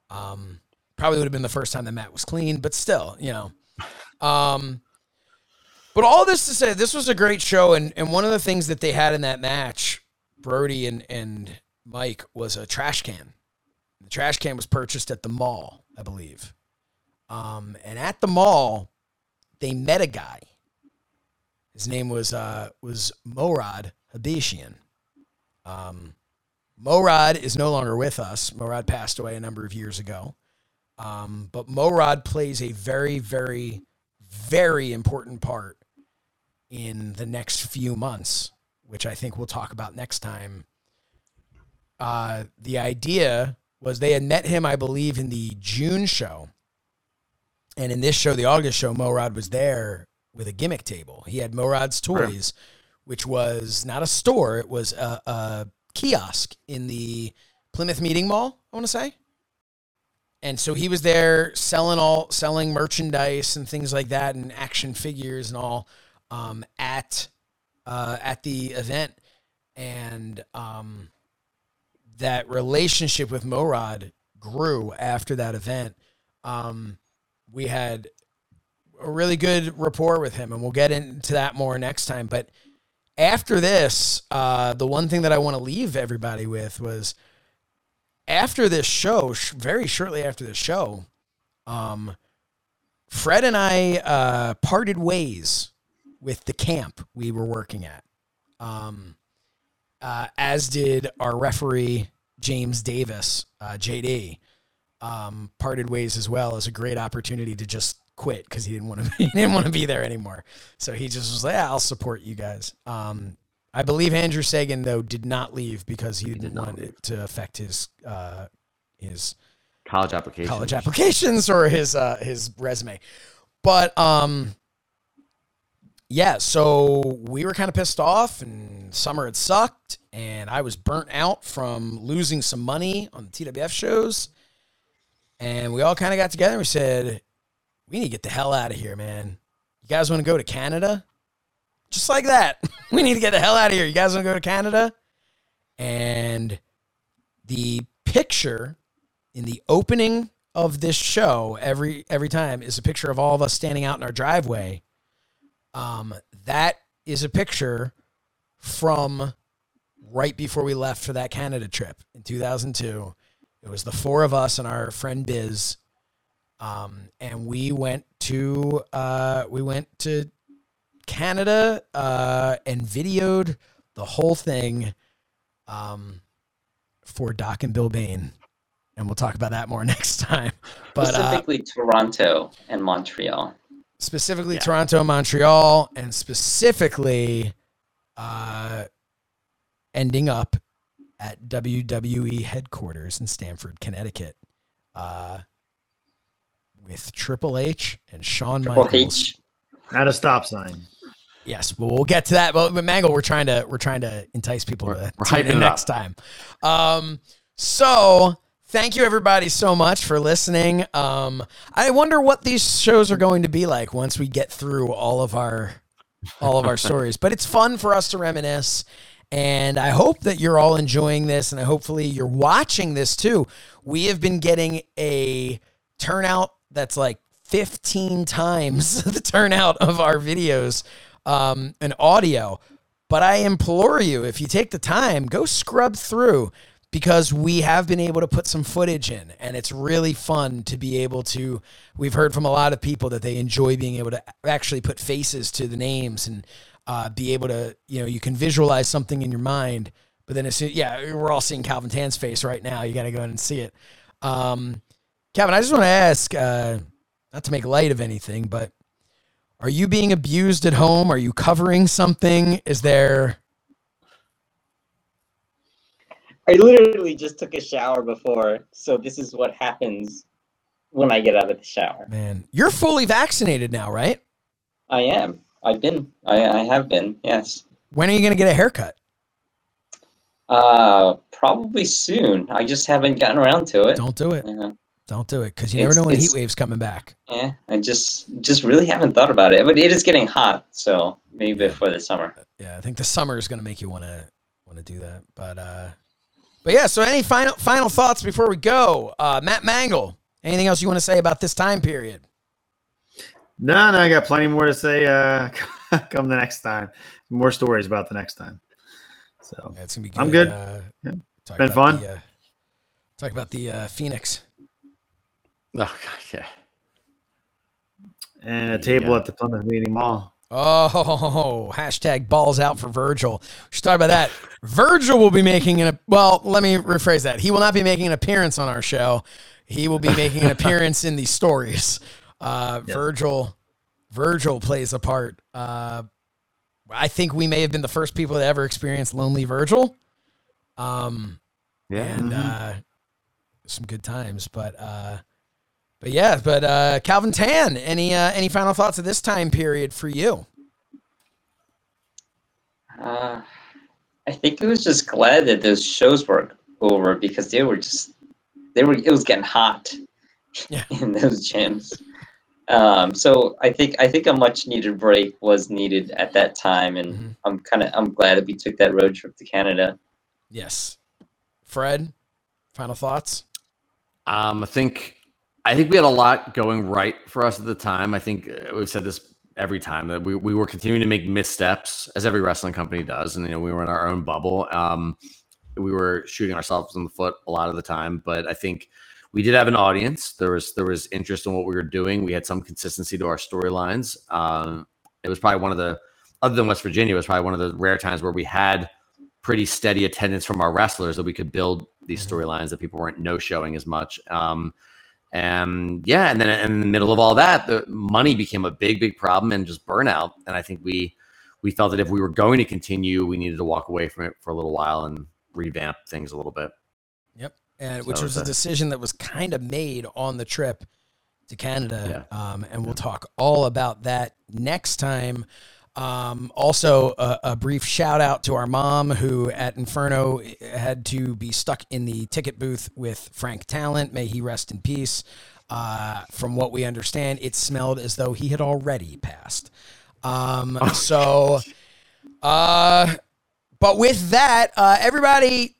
Um, probably would have been the first time the mat was clean, but still, you know. Um, but all this to say, this was a great show, and and one of the things that they had in that match, Brody and and Mike, was a trash can. The trash can was purchased at the mall, I believe. Um, and at the mall, they met a guy. His name was uh, was Morad Habeshian. Um, Morad is no longer with us. Morad passed away a number of years ago. Um, but Morad plays a very, very, very important part in the next few months, which I think we'll talk about next time. Uh, the idea was they had met him, I believe, in the June show. And in this show, the August show, Morad was there with a gimmick table. He had Morad's Toys, which was not a store, it was a, a kiosk in the Plymouth Meeting Mall, I want to say. And so he was there selling all selling merchandise and things like that and action figures and all um, at uh, at the event. And um, that relationship with Morad grew after that event. Um, we had a really good rapport with him, and we'll get into that more next time. But after this, uh, the one thing that I want to leave everybody with was after this show, sh- very shortly after the show, um, Fred and I uh, parted ways with the camp we were working at, um, uh, as did our referee James Davis, uh, JD. Um, parted ways as well as a great opportunity to just quit because he didn't want to he didn't want to be there anymore. So he just was like, yeah, I'll support you guys. Um, I believe Andrew Sagan though did not leave because he, didn't want it to affect his uh, his College application. college applications or his uh, his resume. But um, yeah, so we were kind of pissed off, and summer had sucked, and I was burnt out from losing some money on the TWF shows. And we all kind of got together and we said, we need to get the hell out of here, man. You guys want to go to Canada? Just like that. we need to get the hell out of here. You guys want to go to Canada? And the picture in the opening of this show every every time is a picture of all of us standing out in our driveway. Um, that is a picture from right before we left for that Canada trip in 2002. It was the four of us and our friend Biz, um, and we went to uh, we went to Canada uh, and videoed the whole thing um, for Doc and Bill Bain, and we'll talk about that more next time. But uh, Specifically, Toronto and Montreal. Specifically Toronto, Montreal, and specifically uh, ending up at WWE headquarters in Stamford, Connecticut, uh, with Triple H and Shawn Triple Michaels. H. At a stop sign. Yes, well, we'll get to that. But, but Mangol, we're trying to we're trying to entice people We're- to we're tune hyping in next up. time. Um, so thank you everybody so much for listening. Um, I wonder what these shows are going to be like once we get through all of our all of our stories. But it's fun for us to reminisce. And I hope that you're all enjoying this, and hopefully you're watching this too. We have been getting a turnout that's like 15 times the turnout of our videos um, and audio. But I implore you, if you take the time, go scrub through because we have been able to put some footage in and it's really fun to be able to we've heard from a lot of people that they enjoy being able to actually put faces to the names and uh, be able to you know you can visualize something in your mind but then as soon yeah we're all seeing calvin tan's face right now you got to go in and see it um, Kevin, I just want to ask, uh, not to make light of anything, but Are you being abused at home? Are you covering something? Is there I literally just took a shower before, so this is what happens when I get out of the shower. man? You're fully vaccinated now, right? I am. I've been. I, I have been. Yes. When are you going to get a haircut? Uh, probably soon. I just haven't gotten around to it. Don't do it. Don't do it because you never know when heat wave's coming back. Yeah. I just just really haven't thought about it. But it is getting hot, so maybe before the summer. Yeah, I think the summer is going to make you want to want to do that. But uh, but yeah. So any final final thoughts before we go? Uh, Matt Mangol. Anything else you want to say about this time period? No, no, I got plenty more to say. Uh, come the next time. More stories about the next time. So Yeah, it's gonna be good. I'm good. Uh, Yeah. talk Been about fun. The, uh, talk about the uh, Phoenix. Oh, God, yeah. and a Yeah. table at the Plymouth Meeting Mall. Oh, hashtag balls out for Virgil. We should talk about that. Virgil will be making an well. Let me rephrase that. He will not be making an appearance on our show. He will be making an appearance in these stories. Uh, Yep. Virgil, Virgil plays a part. Uh, I think we may have been the first people to ever experience Lonely Virgil. Um, Yeah. and Mhm. uh, some good times. But uh, but yeah, but uh, Calvin Tan, any uh, any final thoughts of this time period for you? Uh, I think I was just glad that those shows were over because they were just they were it was getting hot Yeah. in those gyms. Um, so I think I think a much needed break was needed at that time, and Mhm. I'm kind of I'm glad that we took that road trip to Canada. Yes, Fred. Final thoughts. Um, I think I think we had a lot going right for us at the time. I think uh, we've said this every time that we, we were continuing to make missteps as every wrestling company does, and you know we were in our own bubble. Um, we were shooting ourselves in the foot a lot of the time, but I think we did have an audience. There was there was interest in what we were doing. We had some consistency to our storylines. Um, it was probably one of the other than West Virginia, it was probably one of the rare times where we had pretty steady attendance from our wrestlers that we could build these storylines that people weren't no showing as much. Um, and yeah, and then in the middle of all that, the money became a big, big problem and just burnout. And I think we we felt that if we were going to continue, we needed to walk away from it for a little while and revamp things a little bit. Yep. And which was a the- decision that was kind of made on the trip to Canada. Yeah. Um, and we'll talk all about that next time. Um, also, a, a brief shout out to our mom who at Inferno had to be stuck in the ticket booth with Frank Talent. May he rest in peace. Uh, from what we understand, it smelled as though he had already passed. Um, so, uh, but with that, uh, everybody,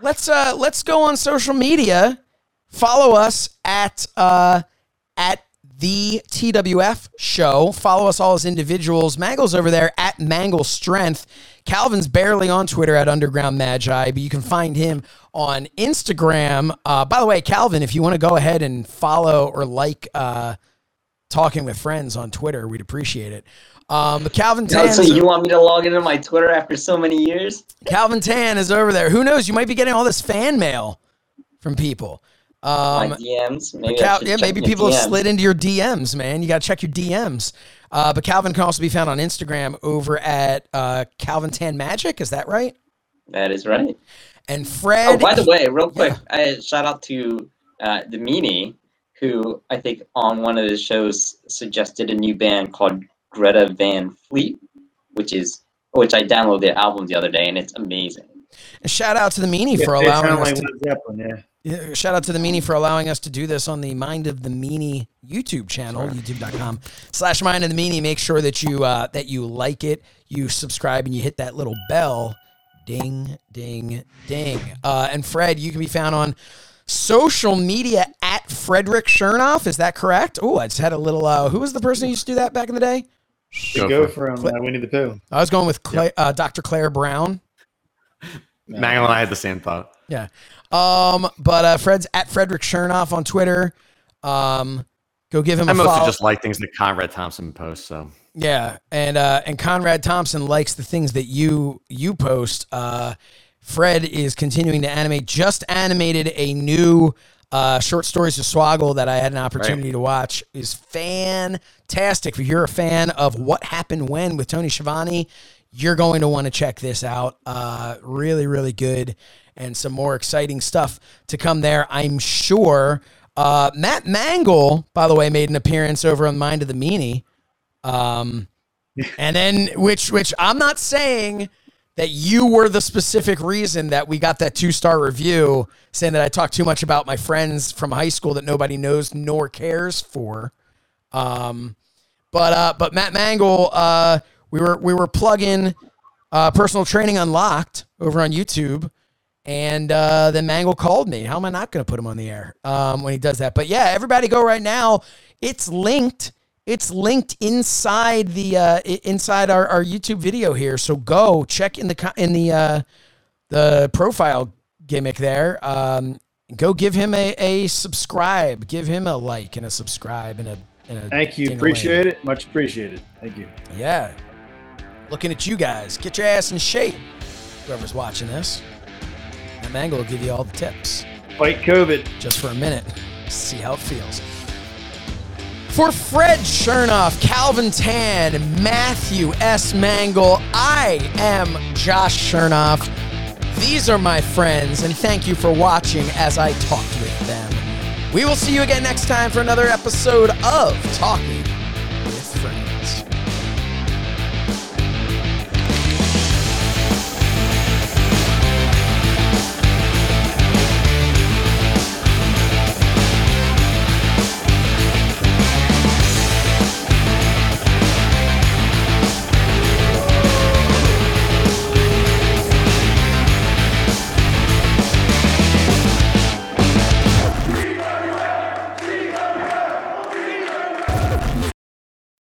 let's uh, let's go on social media. Follow us at uh, at the TWF show. Follow us all as individuals. Mangol's over there at Mangol Strength. Calvin's barely on Twitter at Underground Magi, but you can find him on Instagram. Uh, by the way, Calvin, if you want to go ahead and follow or like uh, Talking with Friends on Twitter, we'd appreciate it. Um, Calvin Tan. so you want me to log into my Twitter after so many years? Calvin Tan is over there. Who knows? You might be getting all this fan mail from people. My Um, DMs? Maybe Cal- yeah, maybe people have slid into your DMs, man. You got to check your DMs. Uh, but Calvin can also be found on Instagram over at uh, Calvin Tan Magic. Is that right? That is right. And Fred. Oh, by the way, real quick, I shout out to uh, the Meanie, who I think on one of the shows suggested a new band called Greta Van Fleet, which is which I downloaded their album the other day, and it's amazing. And shout out to the Meanie for They allowing sound us like to. Led Zeppelin, yeah. Yeah, shout out to the Meanie for allowing us to do this on the Mind of the Meanie YouTube channel, youtube.com slash Mind of the Meanie. Make sure that you uh, that you like it, you subscribe, and you hit that little bell. Ding, ding, ding. Uh, and Fred, you can be found on social media at Frederick Shernoff. Is that correct? Oh, I just had a little. Uh, who was the person who used to do that back in the day? The Go go for from uh, Winnie the Pooh. I was going with Cla- uh, Dr. Claire Brown. Mangol and I had the same thought. Yeah. Um, but uh, Fred's at Frederick Shernoff on Twitter. Um, go give him I a mostly follow. just like things that Conrad Thompson posts. So Yeah, and uh, and Conrad Thompson likes the things that you you post. Uh, Fred is continuing to animate. Just animated a new uh, Short Stories of Swoggle that I had an opportunity to watch is fantastic. If you're a fan of What Happened When with Tony Schiavone, you're going to want to check this out. Uh, really, really good, and some more exciting stuff to come there, I'm sure. Uh, Matt Mangol, by the way, made an appearance over on Mind of the Meanie. Um, and then, which, which I'm not saying that you were the specific reason that we got that two star review saying that I talk too much about my friends from high school that nobody knows nor cares for. Um, but uh, but Matt Mangol, uh, we were we were plugging uh, personal training unlocked over on YouTube, and uh, then Mangol called me. How am I not going to put him on the air um, when he does that? But yeah, everybody go right now. It's linked. It's linked inside the uh, inside our, our YouTube video here. So go check in the in the uh, the profile gimmick there. Um, go give him a, a subscribe. Give him a like and a subscribe and a and a Thank you. Appreciate it. Much appreciated. Thank you. Yeah. Looking at you guys. Get your ass in shape. Whoever's watching this. Mangol will give you all the tips Fight COVID. just for a minute. See how it feels. For Fred Shernoff, Calvin Tan, Matthew S. Mangol, I am Josh Shernoff. These are my friends, and thank you for watching as I talked with them. We will see you again next time for another episode of Talking with Friends.